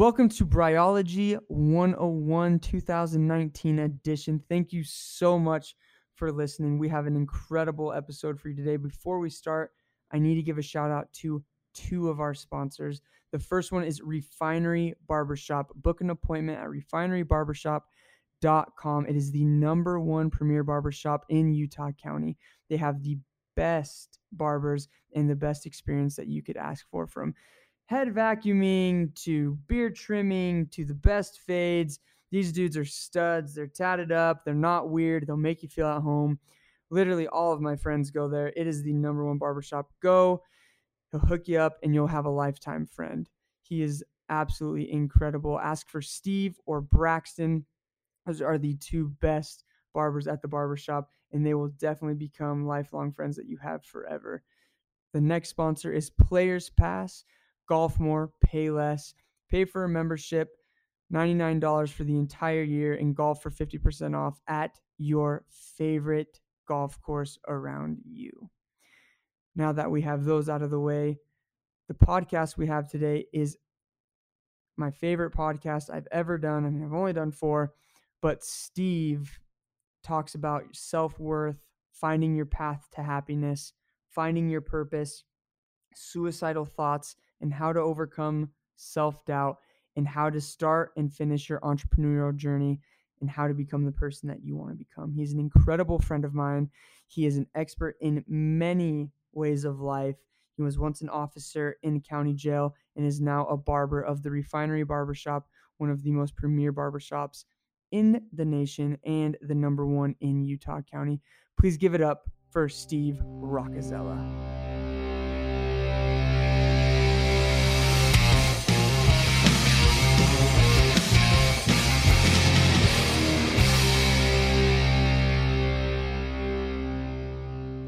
Welcome to Bryology 101 2019 edition. Thank you so much for listening. We have an incredible episode for you today. Before we start, I need to give a shout out to two of our sponsors. The first one is Refinery Barbershop. Book an appointment at refinerybarbershop.com. It is the number one premier barbershop in Utah County. They have the best barbers and the best experience that you could ask for from head vacuuming to beard trimming to the best fades. These dudes are studs. They're tatted up. They're not weird. They'll make you feel at home. Literally, all of my friends go there. It is the number one barbershop. Go. He'll hook you up and you'll have a lifetime friend. He is absolutely incredible. Ask for Steve or Braxton. Those are the two best barbers at the barbershop, and they will definitely become lifelong friends that you have forever. The next sponsor is Players Pass. Golf more, pay less. Pay for a membership, $99 for the entire year, and golf for 50% off at your favorite golf course around you. Now that we have those out of the way, the podcast we have today is my favorite podcast I've ever done. I mean, I've only done four, but Steve talks about self worth, finding your path to happiness, finding your purpose, suicidal thoughts, and how to overcome self doubt and how to start and finish your entrepreneurial journey and how to become the person that you want to become. He's an incredible friend of mine. He is an expert in many ways of life. He was once an officer in county jail and is now a barber of the Refinery Barbershop, one of the most premier barbershops in the nation and the number one in Utah County. Please give it up for Steve Roccazella.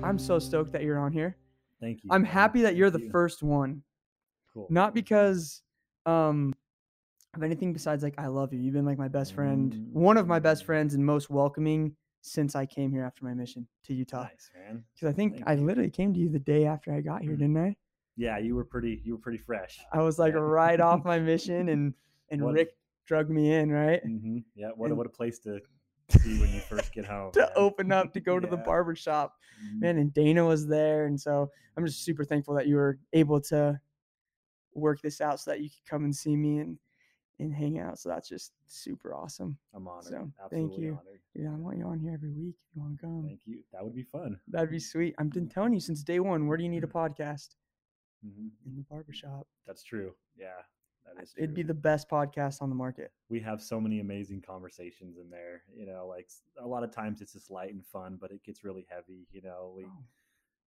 I'm so stoked that you're on here. Thank you. I'm happy that you're Thank the you. first one. Cool. Not because um of anything besides like I love you. You've been like my best friend, Mm. one of my best friends and most welcoming since I came here after my mission to Utah. Nice, man. Because I think Thank I you. literally came to you the day after I got here, Mm. didn't I? Yeah, you were pretty. You were pretty fresh. I was like Yeah. right off my mission and and What- Rick drug me in, right? hmm Yeah. What And- what a place to be when you first get home. to man. open up to go to the Yeah. barber shop. Mhm. man and dana was there and so i'm just super thankful that you were able to work this out so that you could come and see me and and hang out so that's just super awesome I'm honored. so, thank you. honored. yeah i want you on here every week if you want to come Thank you. That would be fun. that'd be sweet i've been telling you since day one where do you need a Mm. podcast hmm in the barber shop That's true. Yeah, that is. it'd be the best podcast on the market we have so many amazing conversations in there. You know, like a lot of times it's just light and fun, but it gets really heavy. You know, we, Oh,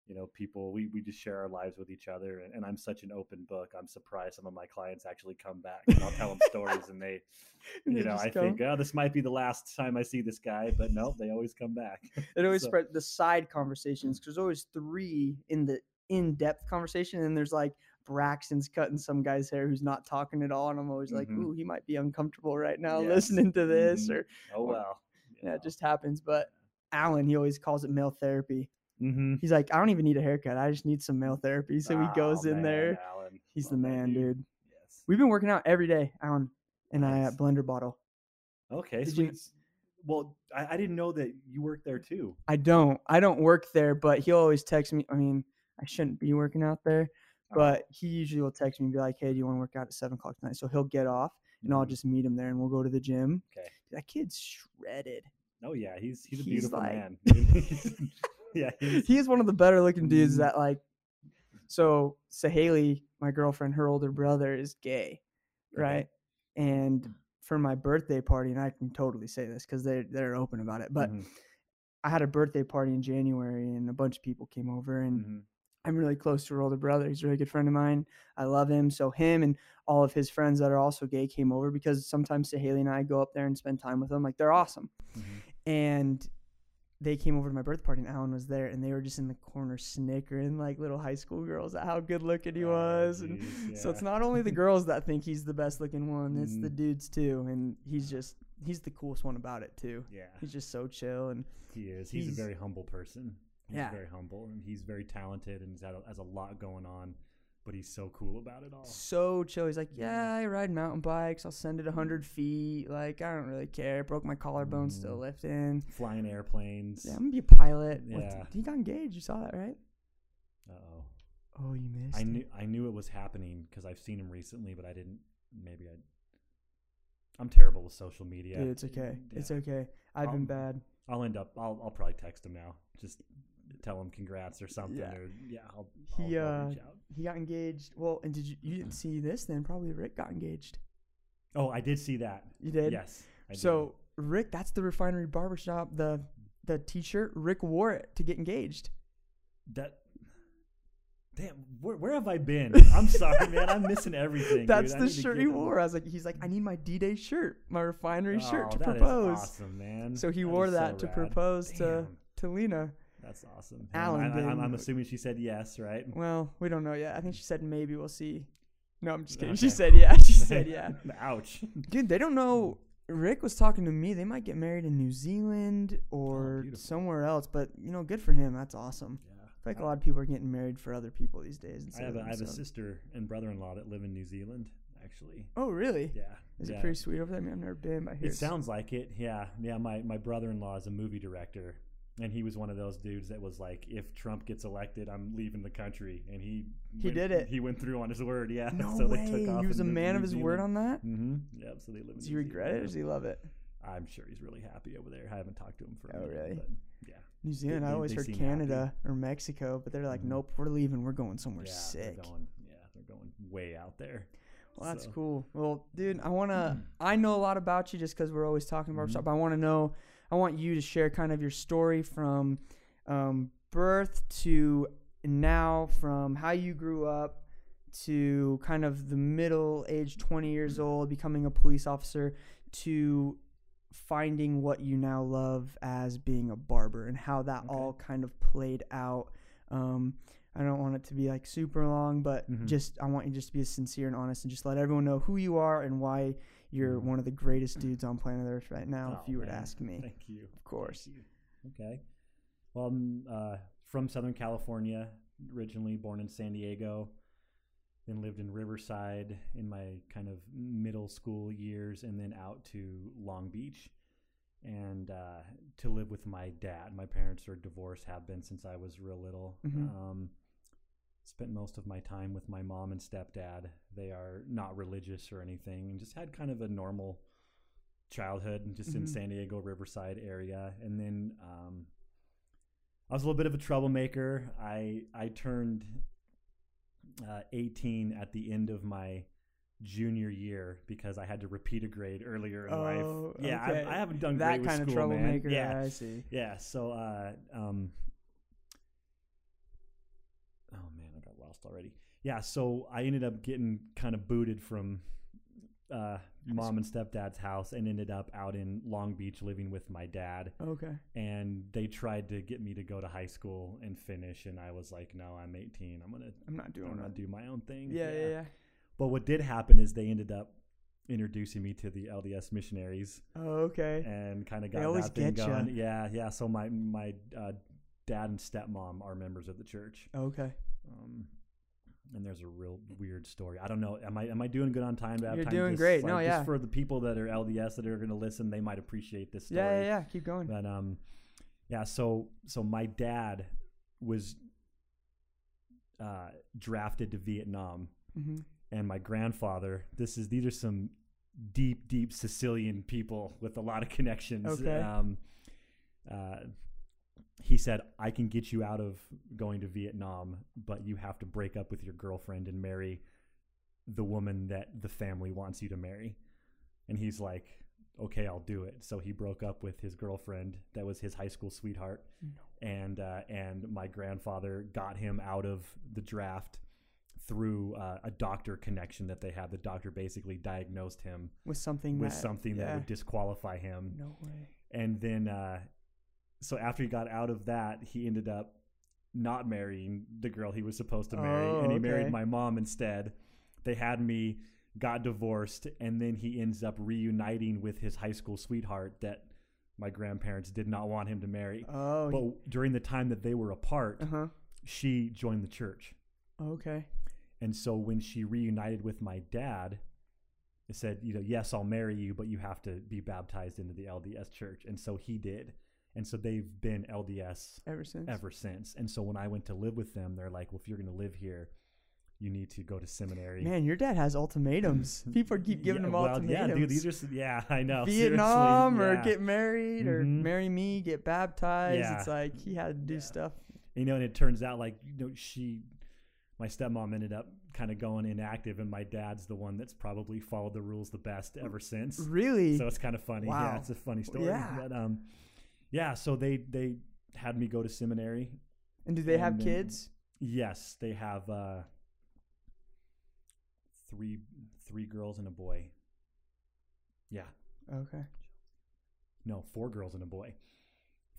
you know, people we we just share our lives with each other, and, and I'm such an open book. I'm surprised some of my clients actually come back. And I'll tell them stories, and they, you they know, I come. think, oh, this might be the last time I see this guy, but no, they always come back. it always So- spread the side conversations because there's always three in the in-depth conversation and there's like braxton's cutting some guy's hair who's not talking at all and i'm always like Mhm. ooh he might be uncomfortable right now Yes. listening to this Mhm. or Oh well. yeah it just happens but alan he always calls it male therapy hmm he's like i don't even need a haircut i just need some male therapy so he goes in there Alan. he's the man dude Yes. we've been working out every day alan and i at blender bottle Okay. Did you- Well, I, I didn't know that you worked there too. i don't i don't work there but he'll always text me i mean i shouldn't be working out there Oh, But he usually will text me and be like, "Hey, do you want to work out at seven o'clock tonight?" So he'll get off, and I'll mhm. just meet him there, and we'll go to the gym. Okay. That kid's shredded. Oh yeah, he's he's a He's beautiful like- man. yeah. He's, He is one of the better looking dudes Mhm. that like. So Sahaley, my girlfriend, her older brother is gay, Okay. right? And for my birthday party, and I can totally say this because they're they're open about it. But Mhm, I had a birthday party in January, and a bunch of people came over, and mhm. I'm really close to her older brother. He's a really good friend of mine. I love him. So him and all of his friends that are also gay came over because sometimes Sahaley and I go up there and spend time with them. Like they're awesome. Mhm. And they came over to my birthday party and Alan was there and they were just in the corner snickering like little high school girls at how good looking he Oh, was. And geez, so it's not only the girls that think he's the best looking one, it's the Mhm. dudes too. And he's just he's the coolest one about it too. Yeah, He's just so chill and he is. He's, he's- a very humble person. He's Yeah. very humble, and he's very talented, and he's had a, has a lot going on. but he's so cool about it all. So chill. He's like, yeah, I ride mountain bikes. I'll send it 100 feet. Like, I don't really care. Broke my collarbone, still Mm. lifting. Flying airplanes. Yeah, I'm gonna be a pilot. What- Yeah. he got engaged. You saw that, right? Uh oh. Oh, you missed. I it. knew I knew it was happening because I've seen him recently, but I didn't. Maybe I. I'm terrible with social media. Dude, it's okay. It's okay. I've been Um, bad. I'll end up. I'll I'll probably text him now. Just tell him congrats or something. Yeah. Or yeah, I'll, He, I'll, I'll uh, reach out. He got engaged. Well, and did you? You didn't see this? Then probably Rick got engaged. Oh, I did see that. You did. Yes. Did. So Rick, that's the refinery barbershop. The the T-shirt. Rick wore it to get engaged. that. Damn, where, where have I been? I'm sorry, man. I'm missing everything. That's dude. The shirt he wore. I was like, he's like, I need my D-Day shirt, my refinery shirt Oh, to that is propose. awesome, man. So he That wore that so to rad. propose to to Lena. That's awesome. Alan I, I, I'm, I'm assuming she said yes, right? Well, we don't know yet. I think she said maybe. We'll see. No, I'm just kidding. Okay. She said yeah. She said yeah. Ouch. Dude, they don't know. Rick was talking to me. They might get married in New Zealand or Oh, somewhere else. But you know, good for him. That's awesome. Yeah. I feel like a lot of people are getting married for other people these days. I have a, I have a sister and brother-in-law that live in New Zealand, actually. Oh, really? Yeah. Is yeah. it pretty sweet over there? I mean, I've never been. But I hear It sounds like it. Yeah. Yeah. My my brother-in-law is a movie director, and he was one of those dudes that was like, if Trump gets elected, I'm leaving the country, and he He did it. He went through on his word. Yeah. No so way. they took off. he was a and moved to man of his word on that. Mm-hmm. Yep. So they live. in Does he regret Zealand it or does he love it? I'm sure he's really happy over there. I haven't talked to him for. a Oh, minute, really? But yeah. New Zealand. I they- always heard seem happy. Canada or Mexico, but they're like, Mhm. nope, we're leaving. We're going somewhere yeah. sick. They're going. Yeah. They're going way out there. Well, that's So- cool. Well, dude, I want to. I know a lot about you just because we're always talking about Mhm. stuff. But I want to know. I want you to share kind of your story from um, birth to now, from how you grew up to kind of the middle age, 20 years old, becoming a police officer, to finding what you now love as being a barber and how that Okay. all kind of played out. Um, I don't want it to be like super long, but Mhm. just I want you just to be as sincere and honest and just let everyone know who you are and why you're one of the greatest dudes on planet Earth right now. Oh, if you were to ask me, Thank you. of course. You. Okay. Well, I'm uh, from Southern California, originally born in San Diego, then lived in Riverside in my kind of middle school years, and then out to Long Beach and uh, to live with my dad. My parents are divorced, have been since I was real little. Mhm. Um, spent most of my time with my mom and stepdad. They are not religious or anything, and just had kind of a normal childhood, just in Mhm. San Diego Riverside area. And then um, I was a little bit of a troublemaker. I I turned uh, 18 at the end of my junior year because I had to repeat a grade earlier in Oh, life. Yeah, okay. I, I haven't done that great kind of school, man. troublemaker. Yeah, I see. yeah. So, uh, um, oh man, I got lost already. Yeah, so I ended up getting kind of booted from uh, mom and stepdad's house and ended up out in Long Beach living with my dad. Okay. And they tried to get me to go to high school and finish, and I was like, "No, I'm 18. I'm gonna, I'm not doing I'm gonna do my own thing." Yeah, yeah, yeah. But what did happen is they ended up introducing me to the LDS missionaries Oh, okay. and kind of They got always that thing going. Yeah, yeah. So my my uh, dad and stepmom are members of the church. Okay. Um, and there's a real weird story. I don't know. Am I am I doing good on time? To have You're time doing just, great. like, No, just yeah. for the people that are LDS that are going to listen, they might appreciate this story. Yeah, yeah, yeah. Keep going. But um, yeah. So so my dad was uh, drafted to Vietnam, hmm and my grandfather. This is these are some deep, deep Sicilian people with a lot of connections. Okay. Um, uh, he said, "I can get you out of going to Vietnam, but you have to break up with your girlfriend and marry the woman that the family wants you to marry." And he's like, "Okay, I'll do it." So he broke up with his girlfriend, that was his high school sweetheart, No. and uh, and my grandfather got him out of the draft through uh, a doctor connection that they had. The doctor basically diagnosed him With something with that, something that yeah. would disqualify him, No way. and then uh, so after he got out of that, he ended up not marrying the girl he was supposed to marry, Oh, and he okay. married my mom instead. They had me, got divorced, and then he ends up reuniting with his high school sweetheart that my grandparents did not want him to marry. Oh. But during the time that they were apart, Uh huh. she joined the church. Okay. And so when she reunited with my dad, it said, you know, yes, I'll marry you, but you have to be baptized into the LDS church. And so he did. And so they've been LDS Ever since. ever since. And so when I went to live with them, they're like, well, if you're going to live here, you need to go to seminary. Man, your dad has ultimatums. People keep giving Yeah, him well, ultimatums. Yeah, dude, these are, yeah, I know. Vietnam seriously, or get married or Mhm. marry me, get baptized. Yeah. It's like he had to do Yeah. stuff. you know, and it turns out like you know she, my stepmom ended up kind of going inactive, and my dad's the one that's probably followed the rules the best ever since. Really? So it's kind of funny. Wow. Yeah, it's a funny story. Yeah. But um, yeah. So they they had me go to seminary. and do they have then- kids? Yes, they have uh, three three girls and a boy. Yeah, Okay. no, four girls and a boy.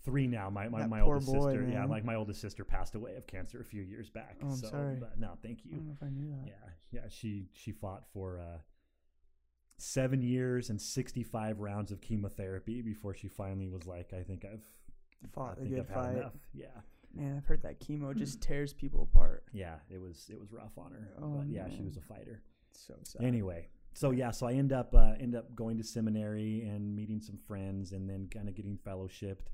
Three now. My my, That my oldest boy, sister. Yeah, like my oldest sister passed away of cancer a few years back. Oh, I'm so, sorry. But no, thank I you. don't know if I knew that. Yeah, yeah. She she fought for uh, seven years and sixty five rounds of chemotherapy before she finally was like, I think I've Fought I a good I've fight. Yeah, Man, I've heard that chemo just tears people apart. yeah. It was it was rough on her, Oh, but yeah, she was a fighter. So sad. Anyway, so yeah, so I end up uh, end up going to seminary and meeting some friends, and then kind of getting fellowshipped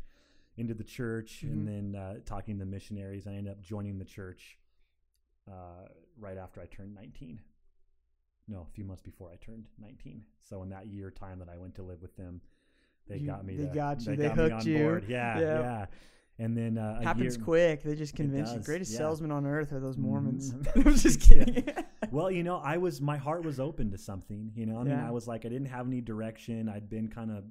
into the church, Mhm. and then uh, talking to missionaries. I end up joining the church uh, right after I turned nineteen. No, a few months before I turned nineteen. So in that year time that I went to live with them, they You- got me. they to- got you. They, They got me hooked you. board. Yeah, Yep. yeah. And then uh, a Happens year, quick. They just convince you. Greatest yeah. salesmen on earth are those Mormons. Mhm. I'm just kidding. well, you know, I was my heart was open to something. You know, I mean, Yeah. I was like, I didn't have any direction. I'd been kind of,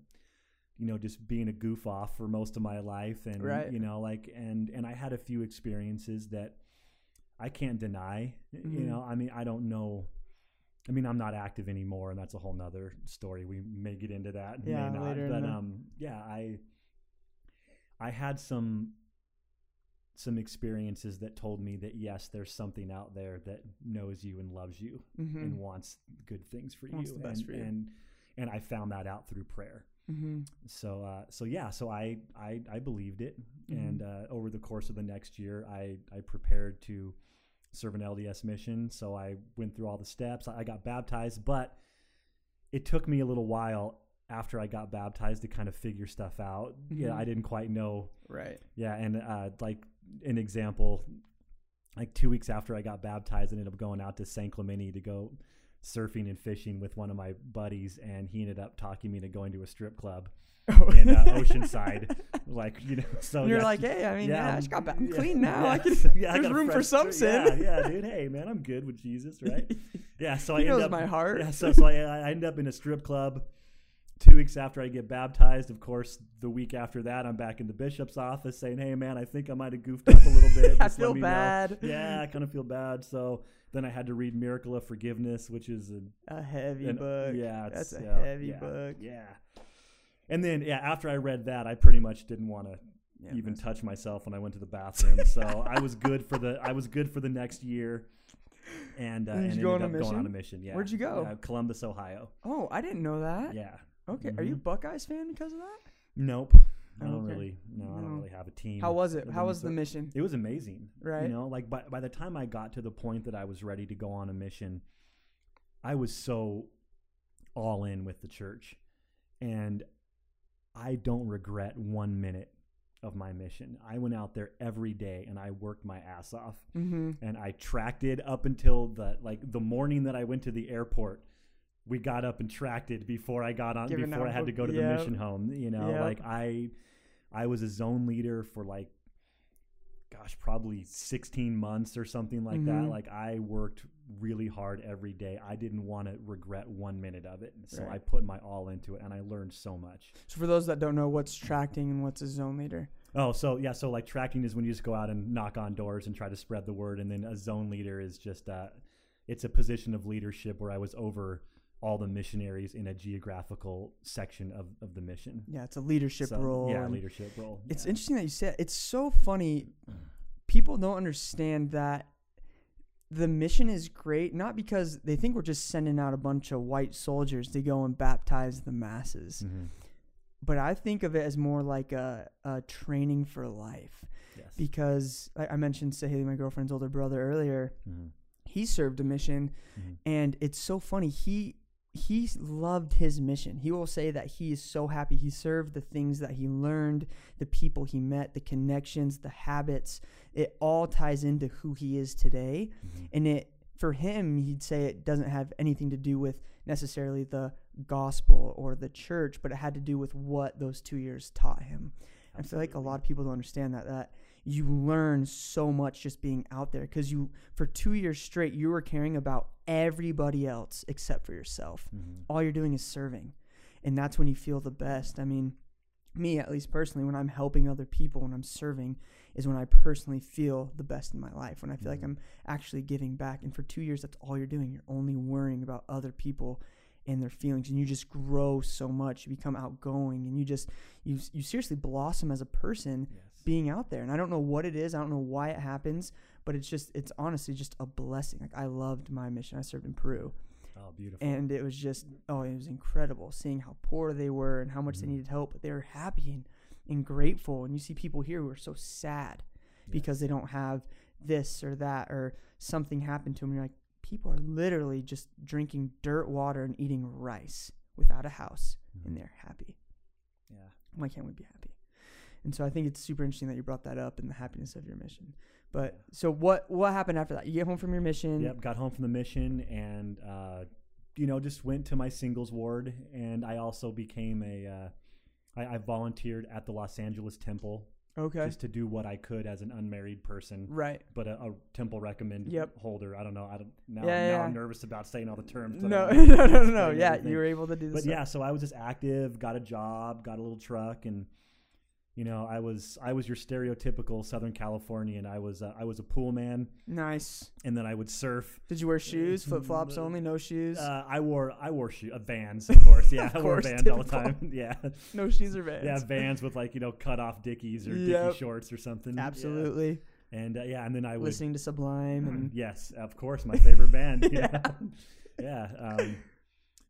you know, just being a goof off for most of my life, and Right. you know, like, and and I had a few experiences that I can't deny. You Mhm. know, I mean, I don't know. I mean, I'm not active anymore, and that's a whole nother story. We may get into that, Yeah, may not. later But um, yeah, I I had some some experiences that told me that yes, there's something out there that knows you and loves you hmm and wants good things for Wants you. the best and, for you. and and I found that out through prayer. hmm So uh, so yeah, so I I, I believed it, Mhm. and uh, over the course of the next year, I I prepared to serve an LDS mission. So I went through all the steps. I got baptized, but it took me a little while after I got baptized to kind of figure stuff out. Yeah, Mhm. I didn't quite know Right. yeah, and uh, like an example, like two weeks after I got baptized, I ended up going out to San Clemente to go surfing and fishing with one of my buddies, and he ended up talking me to going to a strip club in uh, Oceanside. like you know, so And you're yeah, like, hey, I mean, yeah, I just got back. I'm clean now. I can, yeah, I there's room for some sin. Yeah, yeah, dude. Hey, man, I'm good with Jesus, right? Yeah, so he I end knows up my heart. yeah, so, so I, I end up in a strip club. Two weeks after I get baptized, of course, the week after that, I'm back in the bishop's office saying, "Hey, man, I think I might have goofed up a little bit. I feel me know." bad. Yeah, I kind of feel bad. So then I had to read Miracle of Forgiveness, which is a A heavy an- book. Yeah, it's, That's a heavy yeah, book. Yeah. And then, yeah, after I read that, I pretty much didn't want to Yeah, even touch myself when I went to the bathroom. so I was good for the I was good for the next year. And, uh, And ended up going on a mission? mission. Yeah. Where'd you go? Uh, Columbus, Ohio. Oh, I didn't know that. Yeah. Okay. Are you a Mhm. Buckeyes fan because of that? Nope. I don't okay. really. No, I don't really have a team. How was it? How was the mission? It was amazing. Right. You know, like by by the time I got to the point that I was ready to go on a mission, I was so all in with the church, and I don't regret one minute of my mission. I went out there every day and I worked my ass off, Mm-hmm. and I tracked it up until the like the morning that I went to the airport. We got up and tracked it before I got on Giving before I had to go to the yep. mission home. You know, Yep. like I I was a zone leader for like gosh, probably 16 months or something like that. Mhm. Like I worked really hard every day. I didn't want to regret one minute of it. So Right. I put my all into it and I learned so much. So for those that don't know, what's tracting and what's a zone leader? Oh, so yeah, so like tracting is when you just go out and knock on doors and try to spread the word and then a zone leader is just uh it's a position of leadership where I was over all the missionaries in a geographical section of, of the mission. Yeah, it's a leadership So, role. Yeah, leadership role. It's yeah. interesting that you said it's so funny. People don't understand that the mission is great, not because they think we're just sending out a bunch of white soldiers to go and baptize the masses, Mhm. but I think of it as more like a, a training for life. Yes. Because I, I mentioned Sahili, my girlfriend's older brother, earlier. Mhm. he served a mission, Mhm. and it's so funny. He he loved his mission. He will say that he is so happy he served the things that he learned, the people he met, the connections, the habits. It all ties into who he is today. Mhm. And it for him, he'd say it doesn't have anything to do with necessarily the gospel or the church, but it had to do with what those two years taught him. I feel like a lot of people don't understand that that you learn so much just being out there because you for two years straight you were caring about everybody else except for yourself. Mhm. All you're doing is serving, and that's when you feel the best. I mean, me at least personally, when I'm helping other people, when I'm serving, is when I personally feel the best in my life. When I feel like Mhm. I'm actually giving back. And for two years, that's all you're doing. You're only worrying about other people and their feelings, and you just grow so much. You become outgoing, and you just you you seriously blossom as a person Yes. being out there. And I don't know what it is. I don't know why it happens, but it's just it's honestly just a blessing. Like I loved my mission. I served in Peru, Oh, beautiful. and it was just oh, it was incredible seeing how poor they were and how much they Mhm. needed help, but they were happy and, and grateful. And you see people here who are so sad because they don't have this or that or something happened to them. And you're like, people are literally just drinking dirt water and eating rice without a house, Mhm. and they're happy. yeah. Why can't we be happy? And so I think it's super interesting that you brought that up and the happiness of your mission. But so what what happened after that? You get home from your mission. Yep, got home from the mission and uh, you know just went to my singles ward, and I also became a. Uh, I, I volunteered at the Los Angeles Temple Okay. just to do what I could as an unmarried person, right. but a, a temple recommend Yep. holder. I don't know. I don't now. Yeah, now yeah. I'm nervous about saying all the terms. No, no, no, no, no. Yeah, everything. you were able to do this. but yeah, so I was just active, got a job, got a little truck, and you know, I was I was your stereotypical Southern Californian. I was uh, I was a pool man, Nice. and then I would surf. Did you wear shoes? Flip flops only? No shoes? Uh, I wore I wore shoe, uh, Vans, of course. Yeah, Of I wore course, Vans all the typical. time. yeah, no shoes or vans? yeah, Vans with like you know cut off Dickies or Yep. Dickie shorts or something. Yeah. Absolutely. And uh, yeah, and then I would Listening to Sublime and yes, of course, my favorite band. Yeah. yeah, yeah. Um,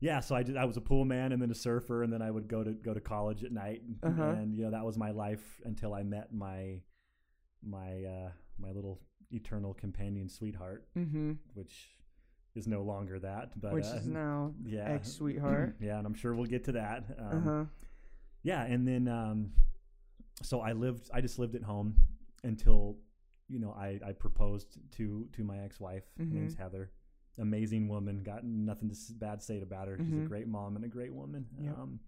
yeah, so I did. I was a pool man and then a surfer, and then I would go to go to college at night, Uh-huh. and you know that was my life until I met my my uh, my little eternal companion sweetheart, mm-hmm. which is no longer that, but which uh, is now yeah, ex sweetheart. yeah, and I'm sure we'll get to that. Um, uh-huh. yeah, and then um, so I lived. I just lived at home until you know I, I proposed to to my ex wife. Her name's. Heather. Amazing woman. Got nothing to s- bad say about her. She's a Mhm. great mom and a great woman. Yep. Um,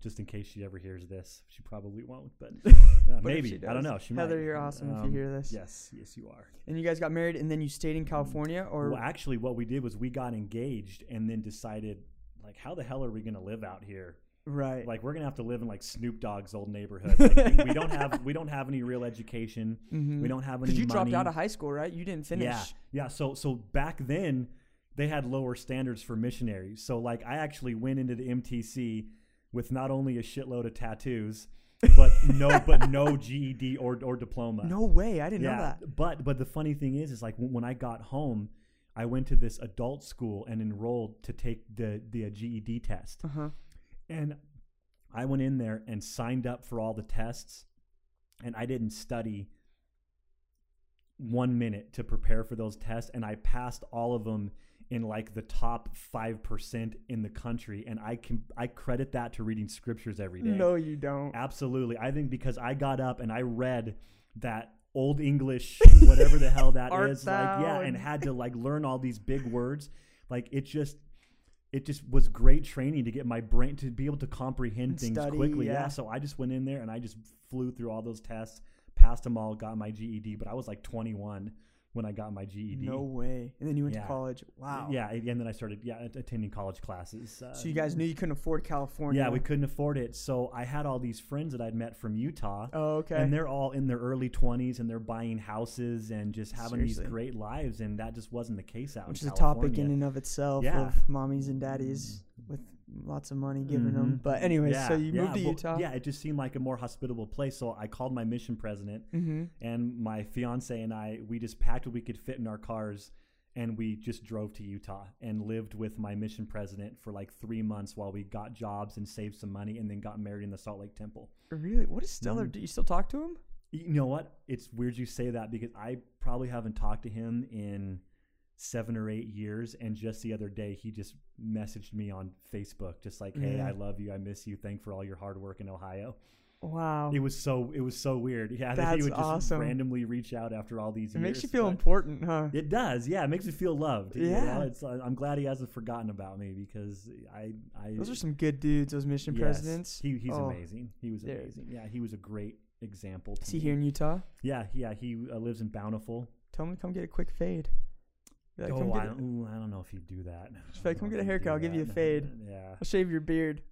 just in case she ever hears this, she probably won't, but uh, maybe I don't know. She Heather, might. you're awesome if Um, you hear this. Yes, yes, you are. And you guys got married and then you stayed in California or well, actually, what we did was we got engaged and then decided, like, how the hell are we going to live out here? right. like we're gonna have to live in like Snoop Dogg's old neighborhood. Like, we, we don't have we don't have any real education. mm-hmm. We don't have any. Because you dropped out of high school, right? You didn't finish. Yeah, yeah. So so back then they had lower standards for missionaries. So like I actually went into the MTC with not only a shitload of tattoos, but no but no GED or or diploma. No way. I didn't yeah, know that. but but the funny thing is, is like when, I got home. I went to this adult school and enrolled to take the the uh, GED test. Uh huh. And I went in there and signed up for all the tests, and I didn't study one minute to prepare for those tests, and I passed all of them in like the top five percent in the country, and I can I credit that to reading scriptures every day. No, you don't. Absolutely, I think because I got up and I read that old English, whatever the hell that is like yeah, and and- had to like learn all these big words. Like it just, it just was great training to get my brain to be able to comprehend And things study, quickly. Yeah. yeah. so I just went in there and I just flew through all those tests, passed them all, got my GED. But I was like 21 when I got my GED. No way. And then you went Yeah. to college. Wow. Yeah, and then I started yeah attending college classes. Uh, So you guys knew you couldn't afford California. yeah, we couldn't afford it. So I had all these friends that I'd met from Utah. Oh, okay. And they're all in their early 20s and they're buying houses and just having Seriously. these great lives. And that just wasn't the case out Which in is a topic in and of itself Yeah. of mommies and daddies lots of money given them. Mhm. But anyway, yeah, so you yeah, moved to well, Utah. Yeah, it just seemed like a more hospitable place. So I called my mission president, Mm-hmm. and my fiance and I, we just packed what we could fit in our cars, and we just drove to Utah and lived with my mission president for like three months while we got jobs and saved some money, and then got married in the Salt Lake Temple. Really? What is Stellar? Mhm. Do you still talk to him? You know what? It's weird you say that because I probably haven't talked to him in seven or eight years. And just the other day, he just messaged me on Facebook, just like, "Hey. I love you. I miss you. Thank for all your hard work in Ohio." Wow. It was so it was so weird. Yeah, that he would just awesome. randomly reach out after all these It years. makes you feel important, huh? It does, yeah. It makes me feel loved. you Yeah. know? it's. uh, I'm glad he hasn't forgotten about me because I. I Those are some good dudes. Those mission yes, presidents. He, he's Oh, amazing. He was amazing. Yeah, he was a great example. To Is he me. here in Utah? Yeah, yeah. He uh, lives in Bountiful. Tell him to come get a quick fade. Like, oh, I, don't, ooh, I don't know if he'd do that. Just like, come get a haircut. I'll give you a fade. Yeah, I'll shave your beard.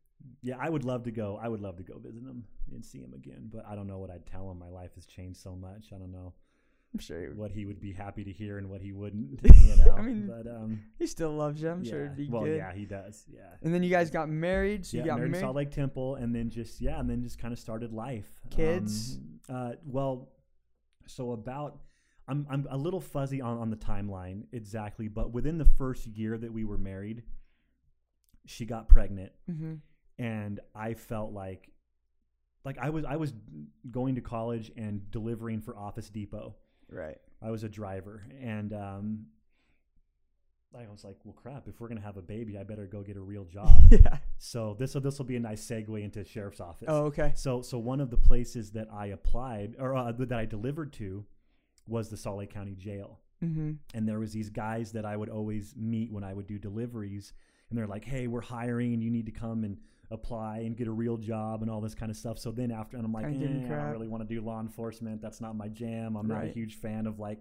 yeah. I would love to go. I would love to go visit him and see him again. But I don't know what I'd tell him. My life has changed so much. I don't know I'm sure he, what he would be happy to hear and what he wouldn't. You know. I mean, but um, he still loves you. I'm yeah. sure it'd be well, good. yeah, he does. Yeah. And then you guys got married. So yeah, you got married, married. Salt Lake Temple, and then just yeah, and then just kind of started life. Kids? Um, uh, well, so about I'm I'm a little fuzzy on on the timeline exactly, but within the first year that we were married, she got pregnant, hmm and I felt like like I was I was going to college and delivering for Office Depot. Right. I was a driver, and um, I was like, well, crap. If we're gonna have a baby, I better go get a real job. yeah. So this will this will be a nice segue into sheriff's office. Oh, okay. So so one of the places that I applied or uh, that I delivered to was the Salt Lake County Jail, Mm-hmm. and there was these guys that I would always meet when I would do deliveries, and they're like, "Hey, we're hiring, and you need to come and apply and get a real job and all this kind of stuff." So then after, and I'm like, 'em eh, I don't really want to do law enforcement. That's not my jam. I'm not a huge fan of like.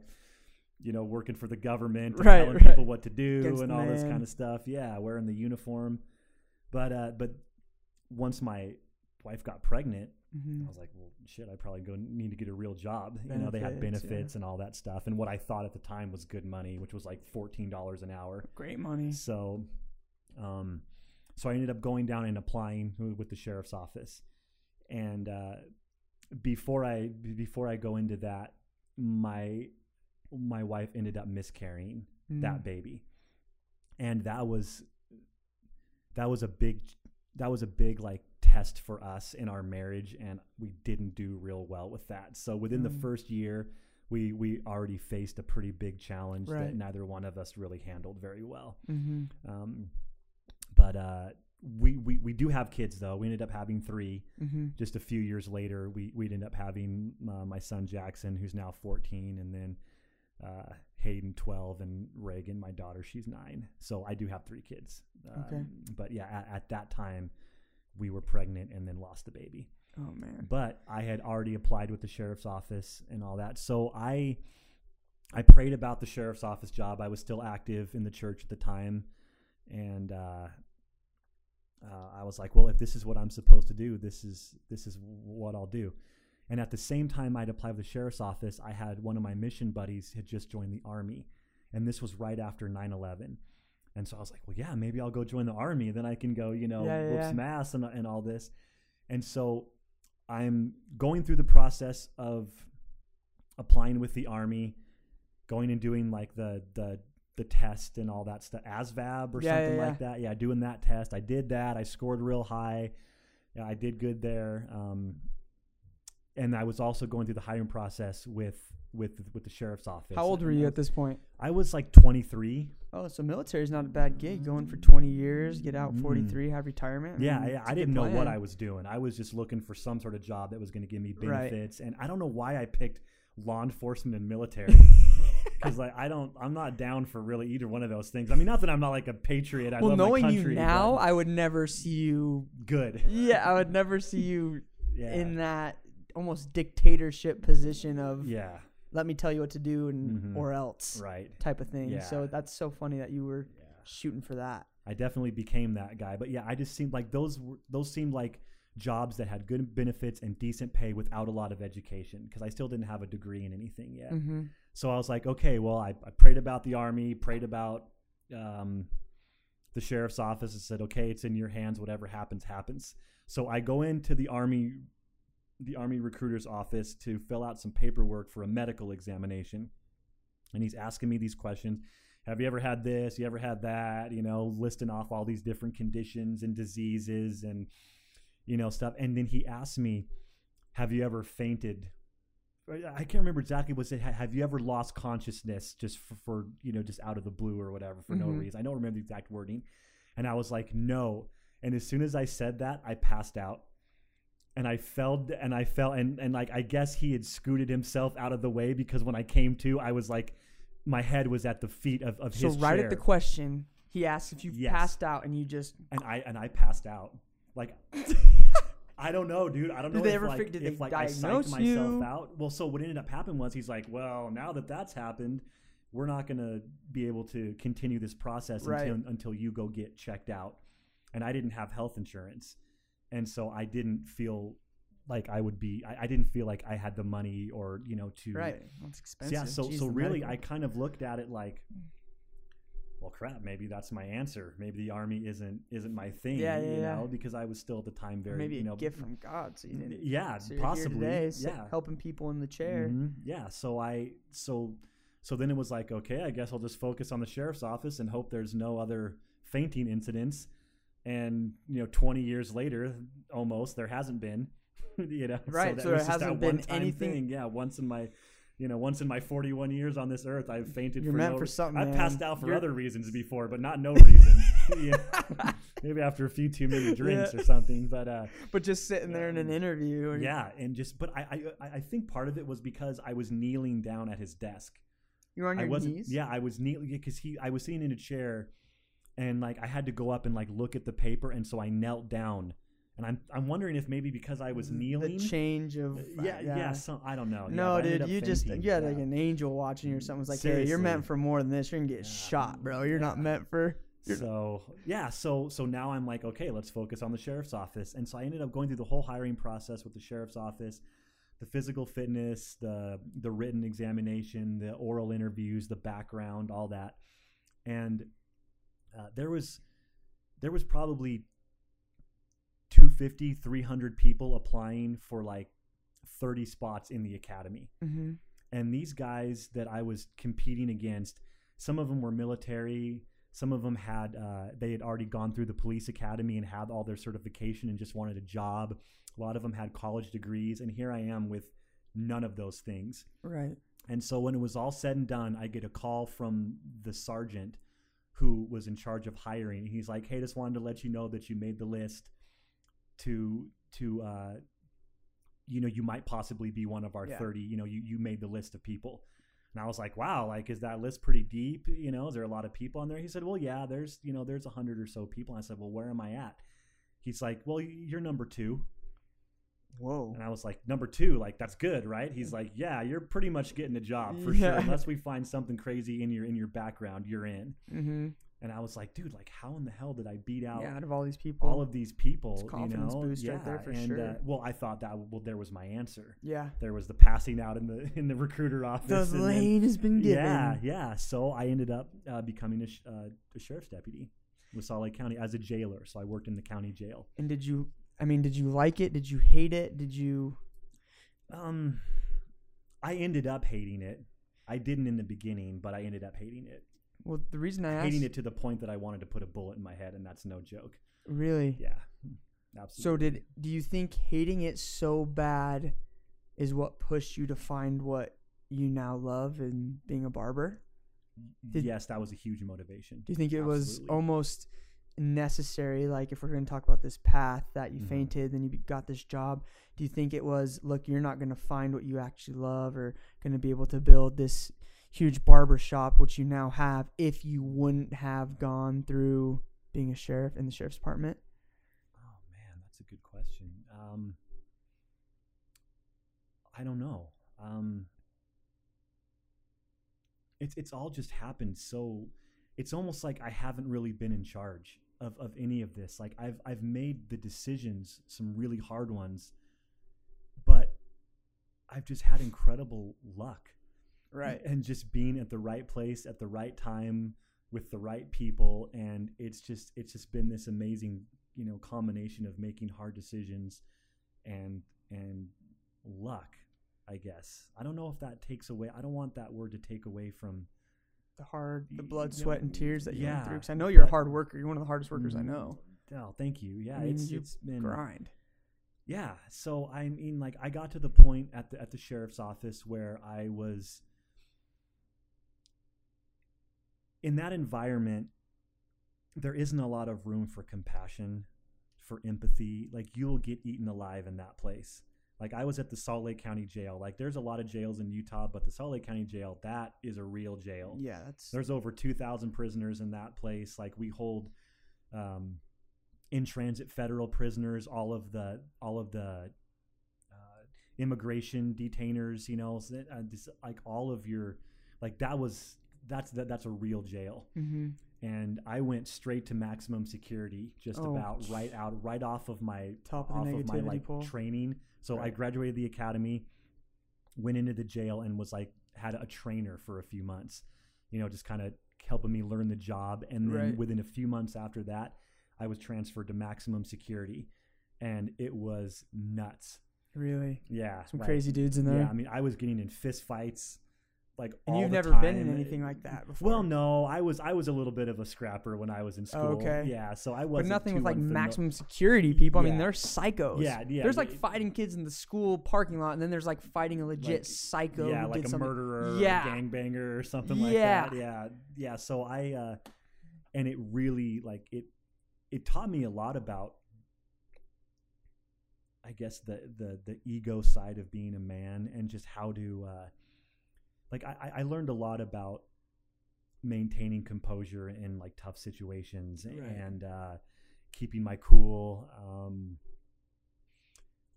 You know, working for the government, and Right, telling right. people what to do, Against and all this kind of stuff. Yeah, wearing the uniform, but uh, but once my wife got pregnant, Mm-hmm. I was like, well, shit, I probably go need to get a real job. you know, they had Benefits, yeah. and all that stuff, and what I thought at the time was good money, which was like fourteen dollars an hour. Great money. So, um, so I ended up going down and applying with the sheriff's office, and uh, before I, before I go into that, my my wife ended up miscarrying Mm. that baby, and that was that was a big that was a big like test for us in our marriage, and we didn't do real well with that. So within the Mm. first year, we we already faced a pretty big challenge Right. that neither one of us really handled very well. Mm-hmm. Um, but uh, we, we we do have kids though. We ended up having three. Mm-hmm. Just a few years later, we we'd end up having uh, my son Jackson, who's now 14, and then uh, Hayden 12, and Reagan, my daughter, she's nine. So I do have three kids. Okay. Um, But yeah, at, at that time, we were pregnant and then lost the baby Oh man. but I had already applied with the sheriff's office and all that. So I I prayed about the sheriff's office job. I was still active in the church at the time, and uh, uh, I was like, well, if this is what I'm supposed to do, this is this is what I'll do. And at the same time, I'd applied with the sheriff's office. I had one of my mission buddies had just joined the army, and this was right after 9/11. And so I was like, well, yeah, maybe I'll go join the army. Then I can go, you know, Yeah, yeah, whoop yeah. some ass and, and all this. And so I'm going through the process of applying with the army, going and doing like the the the test and all that stuff, ASVAB or something like that. Yeah, doing that test. I did that. I scored real high. Yeah, I did good there. Um, and I was also going through the hiring process with with with the sheriff's office. How old were you I at this point? I was like 23. Oh, so military's not a bad gig. Going for 20 years, get out Mm. 43, have retirement. Yeah, mean, I, a I didn't know what. I was doing. I was just looking for some sort of job that was going to give me Right. benefits, and I don't know why I picked law enforcement and military because like I don't, I'm not down for really either one of those things. I mean, not that I'm not like a patriot. I well, love knowing my you now, I would never see you. good. Yeah, I would never see you Yeah, in that almost dictatorship position of yeah, let me tell you what to do and Mhm. or else right. type of thing. So that's so funny that you were Yeah. shooting for that. I definitely became that guy. But yeah, I just seemed like those were, those seemed like jobs that had good benefits and decent pay without a lot of education because I still didn't have a degree in anything yet. Mm-hmm. So I was like, okay, well, I, I prayed about the army, prayed about um, the sheriff's office, and said, okay, it's in your hands. Whatever happens, happens. So I go into the army, the army recruiter's office to fill out some paperwork for a medical examination, and he's asking me these questions. Have you ever had this? You ever had that? You know, listing off all these different conditions and diseases and you know stuff. And then he asked me, "Have you ever fainted I can't remember exactly what it. Said. Have you ever lost consciousness just for, for you know just out of the blue or whatever for no Mhm. reason? I don't remember the exact wording, and I was like, no. And as soon as I said that, I passed out, and I fell and I fell and and like I guess he had scooted himself out of the way because when I came to, I was like, my head was at the feet of of So his right chair, at the question, he asked if you Yes. passed out, and you just and I and I passed out. Like I don't know, dude. I don't Did know they if ever like fig- did if they like I psyched myself you? out. Well, so what ended up happening was he's like, well, now that that's happened, we're not gonna be able to continue this process Right. until until you go get checked out. And I didn't have health insurance, and so I didn't feel like I would be. I, I didn't feel like I had the money or you know to right. So expensive. yeah, so Jeez, so really, medical. I kind of looked at it like, well, crap. Maybe that's my answer. Maybe the army isn't isn't my thing. Yeah, yeah, you yeah. know, because I was still at the time Or very, maybe you know, a gift from God. So you didn't. yeah, so possibly, today, so yeah, helping people in the chair. Mhm, yeah. So I so so then it was like, okay, I guess I'll just focus on the sheriff's office and hope there's no other fainting incidents. And you know, 20 years later, almost there hasn't been. you know, Right, that so there was just that hasn't been anything- thing. Yeah, once in my, you know, once in my 41 years on this earth, I've fainted. You're for meant no, for something, I've man. passed out for You're- other reasons before, but not no reason. yeah. Maybe after a few too many drinks Yeah. or something. But uh, But just sitting there in an Um, interview. Or, yeah, and just but I, I I think part of it was because I was kneeling down at his desk. You're on I your wasn't. knees. Yeah, I was kneeling because he. I was sitting in a chair, and like I had to go up and like look at the paper, and so I knelt down, and I'm I'm wondering if maybe because I was kneeling. The change of. uh, yeah, yeah, some, I don't know. No, ended dude, you just you had yeah. like an angel watching you or something. It's like, hey, you're meant for more than this. You're gonna get Yeah. shot, bro. You're not meant for. So yeah, so so now I'm like, okay, let's focus on the sheriff's office. And so I ended up going through the whole hiring process with the sheriff's office, the physical fitness, the the written examination, the oral interviews, the background, all that. And uh, there was there was probably 250 300 people applying for like 30 spots in the academy Mhm. and these guys that I was competing against, some of them were military, some of them had uh, they had already gone through the police academy and had all their certification and just wanted a job. A lot of them had college degrees, and here I am with none of those things. Right. And so when it was all said and done, I get a call from the sergeant who was in charge of hiring. He's like, "Hey, just wanted to let you know that you made the list to to uh, you know you might possibly be one of our Yeah. 30 you know you, you made the list of people. And i was like wow like is that list pretty deep? You know is there a lot of people on there? He said well yeah there's you know there's a hundred or so people. And i said well where am i at? He's like well you're number two Whoa. and I was like, number two, like that's good, right? He's like, yeah, you're pretty much getting a job for sure. Unless we find something crazy in your in your background, you're in. Mm-hmm. And I was like, dude, like how in the hell did I beat out Yeah, out of all these people. all of these people? It's you know, boost yeah. right there for and, sure. Uh, well, I thought that well, there was my answer. yeah. There was the passing out in the in the recruiter office. The and then- has been given. yeah, yeah. So I ended up uh, becoming a, sh- uh, a sheriff's deputy with Salt Lake County as a jailer. So I worked in the county jail. And did you? I mean, did you like it? Did you hate it? Did you? Um, I ended up hating it. I didn't in the beginning, but I ended up hating it. Well, the reason I asked. Hating it to the point that I wanted to put a bullet in my head, and that's no joke. Really. Yeah, absolutely. So did do you think hating it so bad is what pushed you to find what you now love in being a barber? did- yes, that was a huge motivation. Do you think it was almost necessary? Like, if we're going to talk about this path that you Mhm. fainted, then you got this job. Do you think it was, look, you're not going to find what you actually love or going to be able to build this huge barber shop, which you now have, if you wouldn't have gone through being a sheriff in the sheriff's department? Oh man, that's a good question. Um, I don't know. Um, it's it's all just happened so. It's almost like I haven't really been in charge of, of any of this. Like I've I've made the decisions, some really hard ones, but I've just had incredible luck Right. and just being at the right place at the right time with the right people and it's just it's just been this amazing you know combination of making hard decisions and and luck i guess i don't know if that takes away i don't want that word to take away from The hard, the blood, no, sweat, and tears that you went through. yeah, Because I know you're a hard worker. You're one of the hardest workers I mm, know. oh thank you yeah I mean, it's you it's been Grind. yeah so i mean like i got to the point at the at the sheriff's office where i was in that environment there isn't a lot of room for compassion for empathy like you'll get eaten alive in that place like i was at the salt lake county jail. Like there's a lot of jails in utah but the salt lake county jail that is a real jail. Yeah, that's there's over 2000 prisoners in that place. Like we hold um, in transit federal prisoners all of the all of the uh, immigration detainers you know uh, like all of your like that was that's that, that's a real jail. Hmm and i went straight to maximum security just Oh. about right out right off of my top of off of my like pool. training so i graduated the academy went into the jail and was like had a trainer for a few months you know just kind of helping me learn the job and then Right. within a few months after that i was transferred to maximum security and it was nuts really, yeah some like, crazy dudes in there. yeah i mean i was getting in fist fights like and you've never been in anything like that before. well no i was i was a little bit of a scrapper when i was in school okay. yeah so i wasn't nothing with like unfamil- maximum security people. I mean, Yeah. they're psychos. Yeah, yeah, There's like fighting kids in the school parking lot, and then there's like fighting a legit Like, psycho. yeah like did a something. murderer Yeah. or a gangbanger or something Yeah. like that yeah yeah so i uh and it really like it it taught me a lot about i guess the the the ego side of being a man and just how to uh like i I- learned a lot about maintaining composure in like tough situations Right. and uh keeping my cool um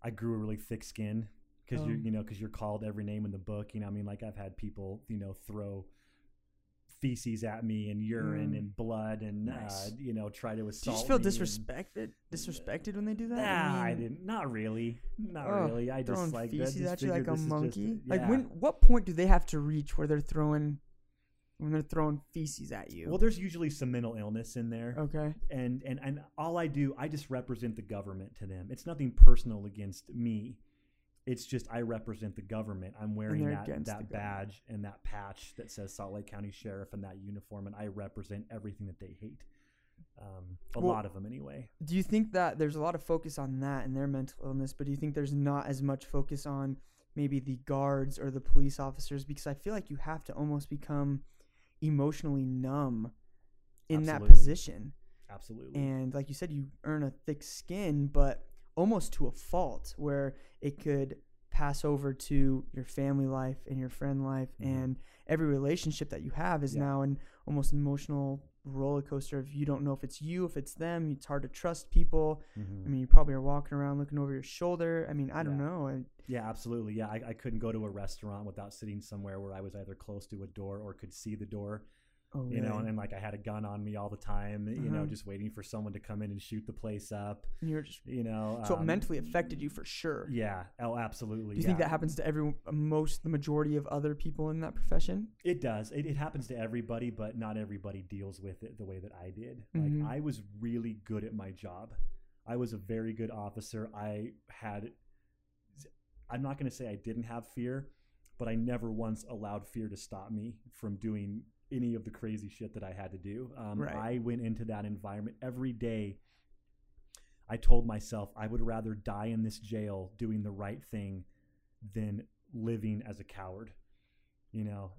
i grew a really thick skin because you're Oh. you know because you're called every name in the book you know i mean like i've had people you know throw feces at me and urine Mm. and blood and Nice. uh, you know try to assault. Do you just feel me and- disrespected? Disrespected when they do that? Nah, I, mean, didn't. Not really. Not ugh, really. I just like that. feces Just at you like a is just monkey. Like when? What point do they have to reach where they're throwing? When they're throwing feces at you? Well, there's usually some mental illness in there, okay. and and and all I do, I just represent the government to them. It's nothing personal against me. It's just I represent the government. I'm wearing that that badge and that patch that says Salt Lake County Sheriff and that uniform, and I represent everything that they hate. Um, a Well- lot of them, anyway. Do you think that there's a lot of focus on that and their mental illness, but do you think there's not as much focus on maybe the guards or the police officers? Because I feel like you have to almost become emotionally numb in that position. Absolutely. And like you said, you earn a thick skin, but almost to a fault where it could pass over to your family life and your friend life Mhm. and every relationship that you have is Yeah. now an almost emotional roller coaster of you don't know if it's you if it's them it's hard to trust people Mhm. i mean you probably are walking around looking over your shoulder i mean i don't know Yeah, absolutely. Yeah, I, I couldn't go to a restaurant without sitting somewhere where I was either close to a door or could see the door. Oh You know, really? and, like I had a gun on me all the time. You know, Uh-huh. just waiting for someone to come in and shoot the place up. And you're just You know, so it um, mentally affected you for sure Yeah. Oh, absolutely. do you yeah. think that happens to every most the majority of other people in that profession It does. It, it happens to everybody, but not everybody deals with it the way that I did. Mhm. Like I was really good at my job. I was a very good officer. I had I'm not going to say I didn't have fear, but I never once allowed fear to stop me from doing any of the crazy shit that I had to do. Um, Right. I went into that environment every day. I told myself I would rather die in this jail doing the right thing than living as a coward. You know,